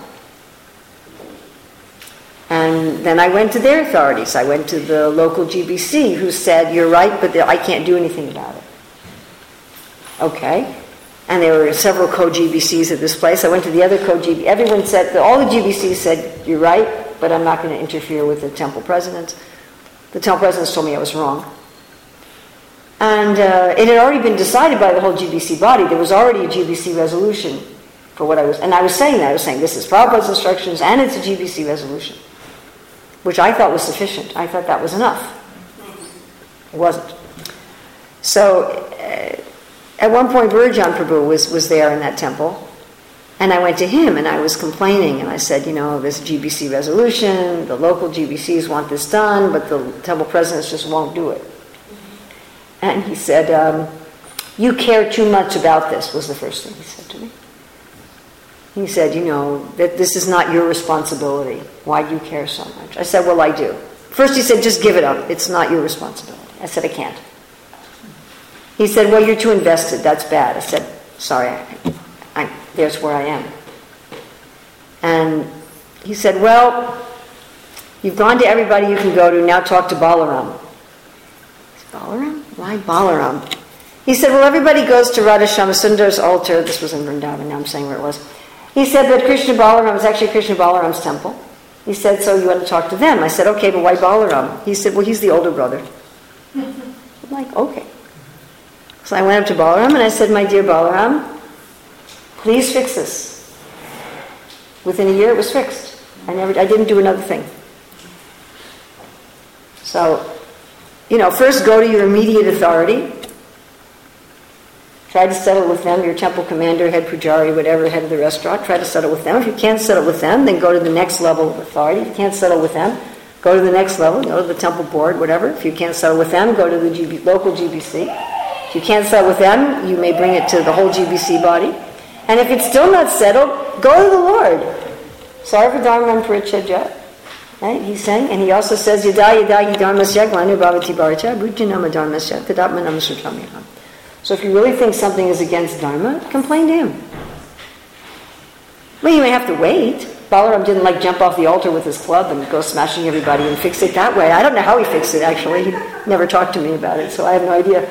And then I went to their authorities. I went to the local GBC who said, You're right, but I can't do anything about it. Okay. And there were several co-GBCs at this place. I went to the other co GBC. Everyone said, all the GBCs said, you're right, but I'm not going to interfere with the temple presidents. The temple presidents told me I was wrong. And uh, it had already been decided by the whole GBC body. There was already a GBC resolution for what I was, and I was saying that. I was saying this is Prabhupada's instructions and it's a GBC resolution, which I thought was sufficient. I thought that was enough. It wasn't. So, uh, at one point, Virjan Prabhu was, was there in that temple, and I went to him and I was complaining, and I said, you know, this GBC resolution, the local GBCs want this done, but the temple presidents just won't do it. And he said, um, you care too much about this, was the first thing he said to me. He said, you know, that this is not your responsibility. Why do you care so much? I said, well, I do. First he said, just give it up. It's not your responsibility. I said, I can't. He said, Well, you're too invested. That's bad. I said, Sorry, I, I, there's where I am. And he said, Well, you've gone to everybody you can go to. Now talk to Balaram. Balaram? Why Balaram? He said, Well, everybody goes to Radha Shyamasundar's altar. This was in Vrindavan. Now I'm saying where it was. He said that Krishna Balaram is actually Krishna Balaram's temple. He said, So you want to talk to them? I said, Okay, but why Balaram? He said, Well, he's the older brother. I'm like, Okay. So I went up to Balaram and I said, My dear Balaram, please fix this. Within a year it was fixed. I never I didn't do another thing. So, you know, first go to your immediate authority. Try to settle with them, your temple commander, head pujari, whatever, head of the restaurant. Try to settle with them. If you can't settle with them, then go to the next level of authority. If you can't settle with them, go to the next level, go to the temple board, whatever. If you can't settle with them, go to the GB, local GBC. If you can't settle with them, you may bring it to the whole GBC body. And if it's still not settled, go to the Lord. Sarvadharman Parityajya. Right? He's saying, and he also says, Yada yada yidharmasya glanir bhavati bharata bhujjanama dharmasya tadatmanam. So if you really think something is against dharma, complain to him. Well, you may have to wait. Balaram didn't like jump off the altar with his club and go smashing everybody and fix it that way. I don't know how he fixed it actually. He never talked to me about it, so I have no idea.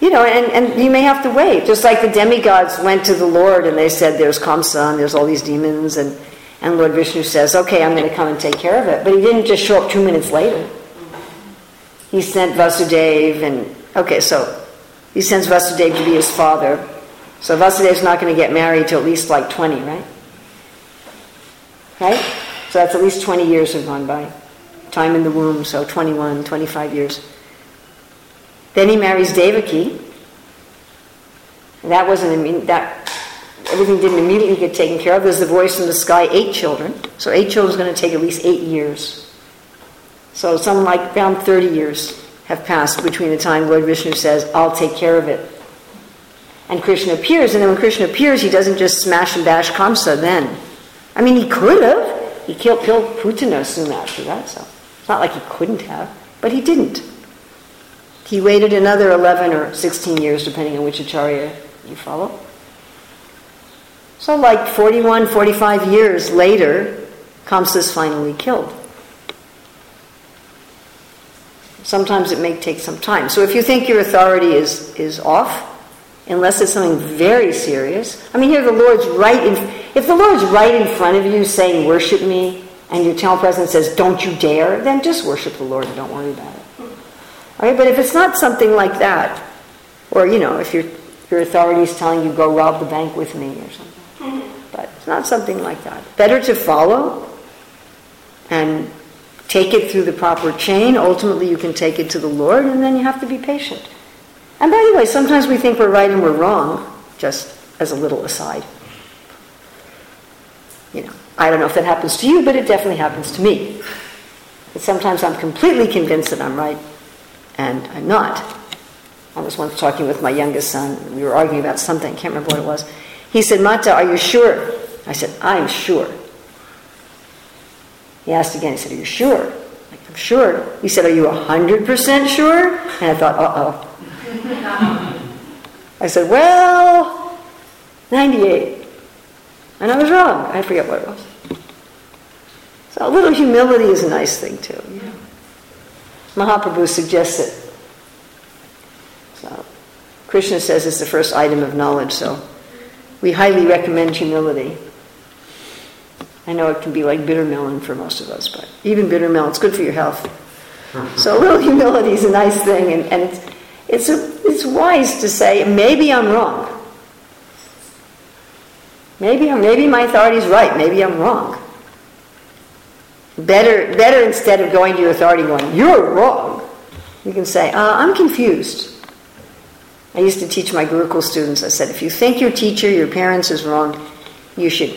You know, and, and you may have to wait. Just like the demigods went to the Lord and they said, There's Kamsa and there's all these demons and and Lord Vishnu says, okay, I'm going to come and take care of it. But he didn't just show up two minutes later. He sent Vasudev, and okay, so he sends Vasudev to be his father. So Vasudev's not going to get married till at least like 20, right? Right? So that's at least 20 years have gone by. Time in the womb, so 21, 25 years. Then he marries Devaki. That wasn't, I mean, that everything didn't immediately get taken care of. There's the voice in the sky, eight children. So eight children is going to take at least eight years. So some like around 30 years have passed between the time Lord Vishnu says, I'll take care of it. And Krishna appears, and then when Krishna appears, he doesn't just smash and bash Kamsa then. I mean, he could have. He killed, killed Putana soon after that, so it's not like he couldn't have, but he didn't. He waited another 11 or 16 years, depending on which acharya you follow. So, like 41, 45 years later, Kamsa is finally killed. Sometimes it may take some time. So, if you think your authority is, is off, unless it's something very serious, I mean, here the Lord's right in, if the Lord's right in front of you saying, Worship me, and your temple president says, Don't you dare, then just worship the Lord and don't worry about it. All right, but if it's not something like that, or, you know, if your, your authority is telling you, Go rob the bank with me or something but it's not something like that. Better to follow and take it through the proper chain. Ultimately, you can take it to the Lord, and then you have to be patient. And by the way, sometimes we think we're right and we're wrong, just as a little aside. You know, I don't know if that happens to you, but it definitely happens to me. But sometimes I'm completely convinced that I'm right, and I'm not. I was once talking with my youngest son, we were arguing about something, I can't remember what it was. He said, Mata, are you sure? I said, I'm sure. He asked again, he said, Are you sure? I'm sure. He said, Are you 100% sure? And I thought, Uh oh. I said, Well, 98. And I was wrong. I forget what it was. So a little humility is a nice thing, too. Mahaprabhu suggests it. So Krishna says it's the first item of knowledge, so we highly recommend humility. I know it can be like bitter melon for most of us, but even bitter melon, it's good for your health. So a little humility is a nice thing, and, and it's, it's, a, it's wise to say, maybe I'm wrong. Maybe, I'm, maybe my authority is right, maybe I'm wrong. Better, better instead of going to your authority going, you're wrong, you can say, uh, I'm confused. I used to teach my Gurukul students, I said, if you think your teacher, your parents is wrong, you should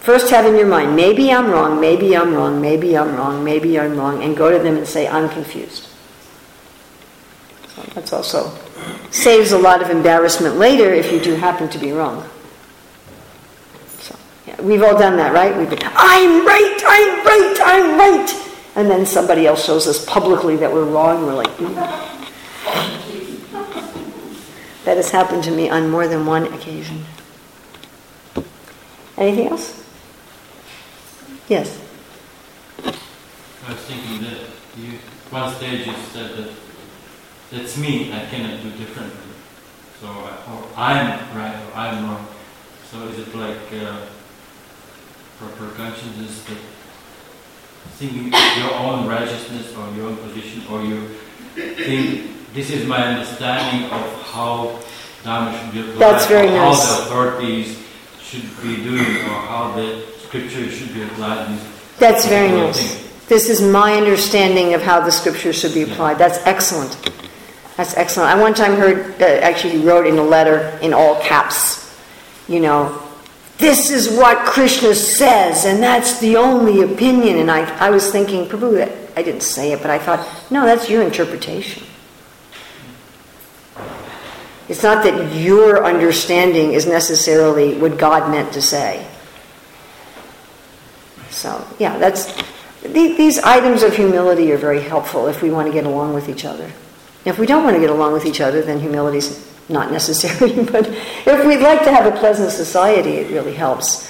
first have in your mind, maybe I'm wrong, maybe I'm wrong, maybe I'm wrong, maybe I'm wrong, and go to them and say, I'm confused. So that's also saves a lot of embarrassment later if you do happen to be wrong. So yeah, we've all done that, right? We've been, I'm right, I'm right, I'm right. And then somebody else shows us publicly that we're wrong, we're like, mm. That has happened to me on more than one occasion. Anything else? Yes. I was thinking that you, one stage you said that that's me, I cannot do differently. So, or I'm right or I'm wrong. So is it like uh, proper consciousness that thinking your own righteousness or your own position or you think this is my understanding of how Dharma should be applied, That's very nice. how the authorities should be doing, or how the scripture should be applied. That's very nice. thing. This is my understanding of how the scripture should be applied. That's excellent. That's excellent. I one time heard, uh, actually, he wrote in a letter in all caps, you know, this is what Krishna says, and that's the only opinion. And I, I was thinking, Prabhu, I didn't say it, but I thought, no, that's your interpretation. It's not that your understanding is necessarily what God meant to say. So, yeah, that's, these items of humility are very helpful if we want to get along with each other. If we don't want to get along with each other, then humility's not necessary. But if we'd like to have a pleasant society, it really helps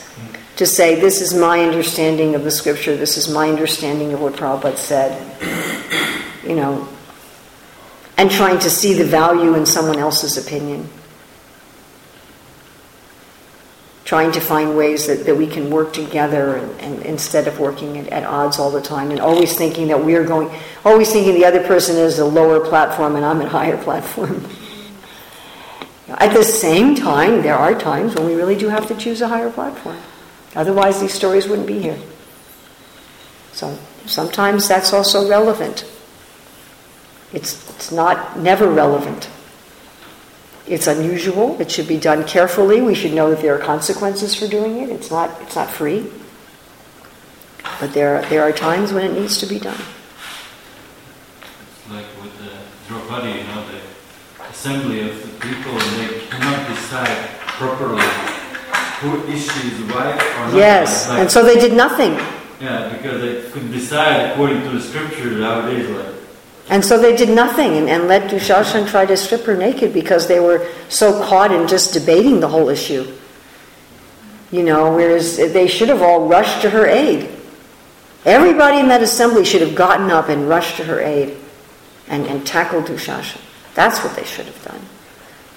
to say, this is my understanding of the scripture, this is my understanding of what Prabhupada said, you know, and trying to see the value in someone else's opinion. Trying to find ways that, that we can work together and, and instead of working at, at odds all the time and always thinking that we're going, always thinking the other person is a lower platform and I'm a higher platform. At the same time, there are times when we really do have to choose a higher platform. Otherwise, these stories wouldn't be here. So sometimes that's also relevant. It's, it's not never relevant. It's unusual. It should be done carefully. We should know that there are consequences for doing it. It's not, it's not free. But there, there are times when it needs to be done. It's like with the Draupadi, you know, the assembly of the people, and they cannot decide properly who is she's wife or not. Yes, Like- and so they did nothing. Yeah, because they could decide according to the scripture how it is like. And so they did nothing and, and let Dushashan try to strip her naked because they were so caught in just debating the whole issue. You know, whereas they should have all rushed to her aid. Everybody in that assembly should have gotten up and rushed to her aid and, and tackled Dushashan. That's what they should have done.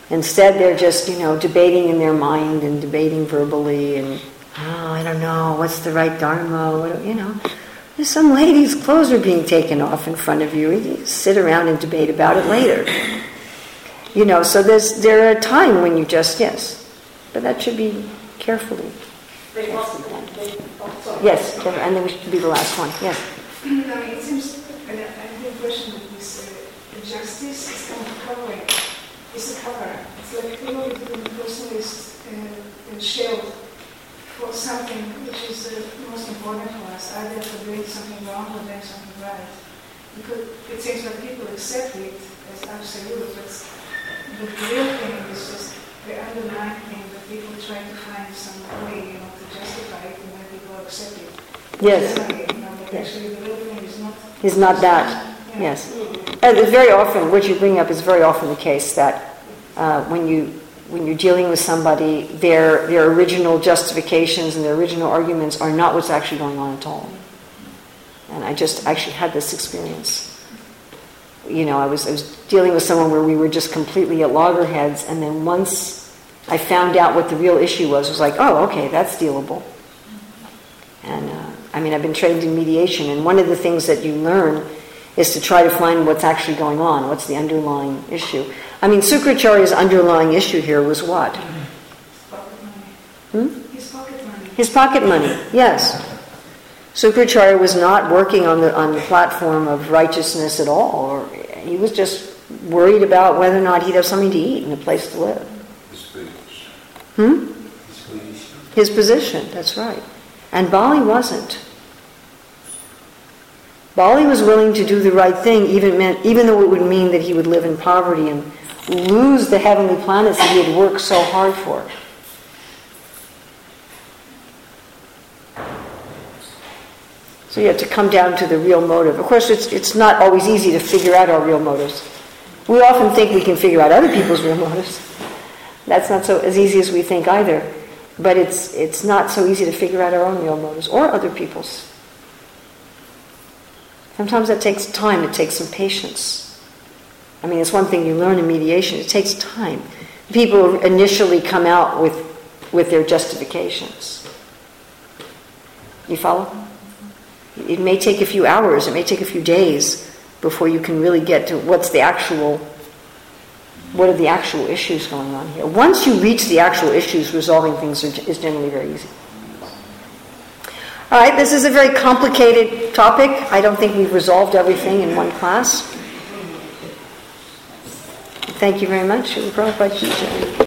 Instead, they're just, you know, debating in their mind and debating verbally and, oh, I don't know, what's the right dharma, what, you know. There's some lady's clothes are being taken off in front of you. You sit around and debate about it later. You know, so there's there are a time when you just yes, but that should be carefully. Yes, careful- and then we should be the last one. Yes. I mean, it seems, and I I have the impression that this uh, justice is kind of covering, it's a cover. It's like, you know, when the person is uh, shelled for something which is the most important for us, either for doing something wrong or doing something right. Because it seems like people accept it as absolute, but the real thing is just the underlying thing that people try to find some way, you know, to justify it, and then people accept it. Yes. You know, Yes. actually the real thing is not. Is not that. Yes. And very often, what you bring up is very often the case that uh, when you when you're dealing with somebody, their their original justifications and their original arguments are not what's actually going on at all. And I just actually had this experience. You know, I was I was dealing with someone where we were just completely at loggerheads, and then once I found out what the real issue was, was like, oh, okay, that's dealable. And uh, I mean, I've been trained in mediation, and one of the things that you learn is to try to find what's actually going on, what's the underlying issue. I mean, Sukracharya's underlying issue here was what? Pocket money. Hmm? His pocket money. His pocket money, yes. Sukracharya was not working on the, on the platform of righteousness at all, or he was just worried about whether or not he'd have something to eat and a place to live. Hmm? His position, that's right. And Bali wasn't. Bali was willing to do the right thing, even, meant, even though it would mean that he would live in poverty and lose the heavenly planets that he had worked so hard for. So you have to come down to the real motive. Of course, it's, it's not always easy to figure out our real motives. We often think we can figure out other people's real motives. That's not so as easy as we think either. But it's, it's not so easy to figure out our own real motives or other people's. Sometimes that takes time, it takes some patience. I mean, it's one thing you learn in mediation, it takes time. People initially come out with, with their justifications. You follow? It may take a few hours, it may take a few days before you can really get to what's the actual, what are the actual issues going on here. Once you reach the actual issues, resolving things are, is generally very easy. All right, this is a very complicated topic. I don't think we've resolved everything in one class. Thank you very much. Prabhupada Ki Jai.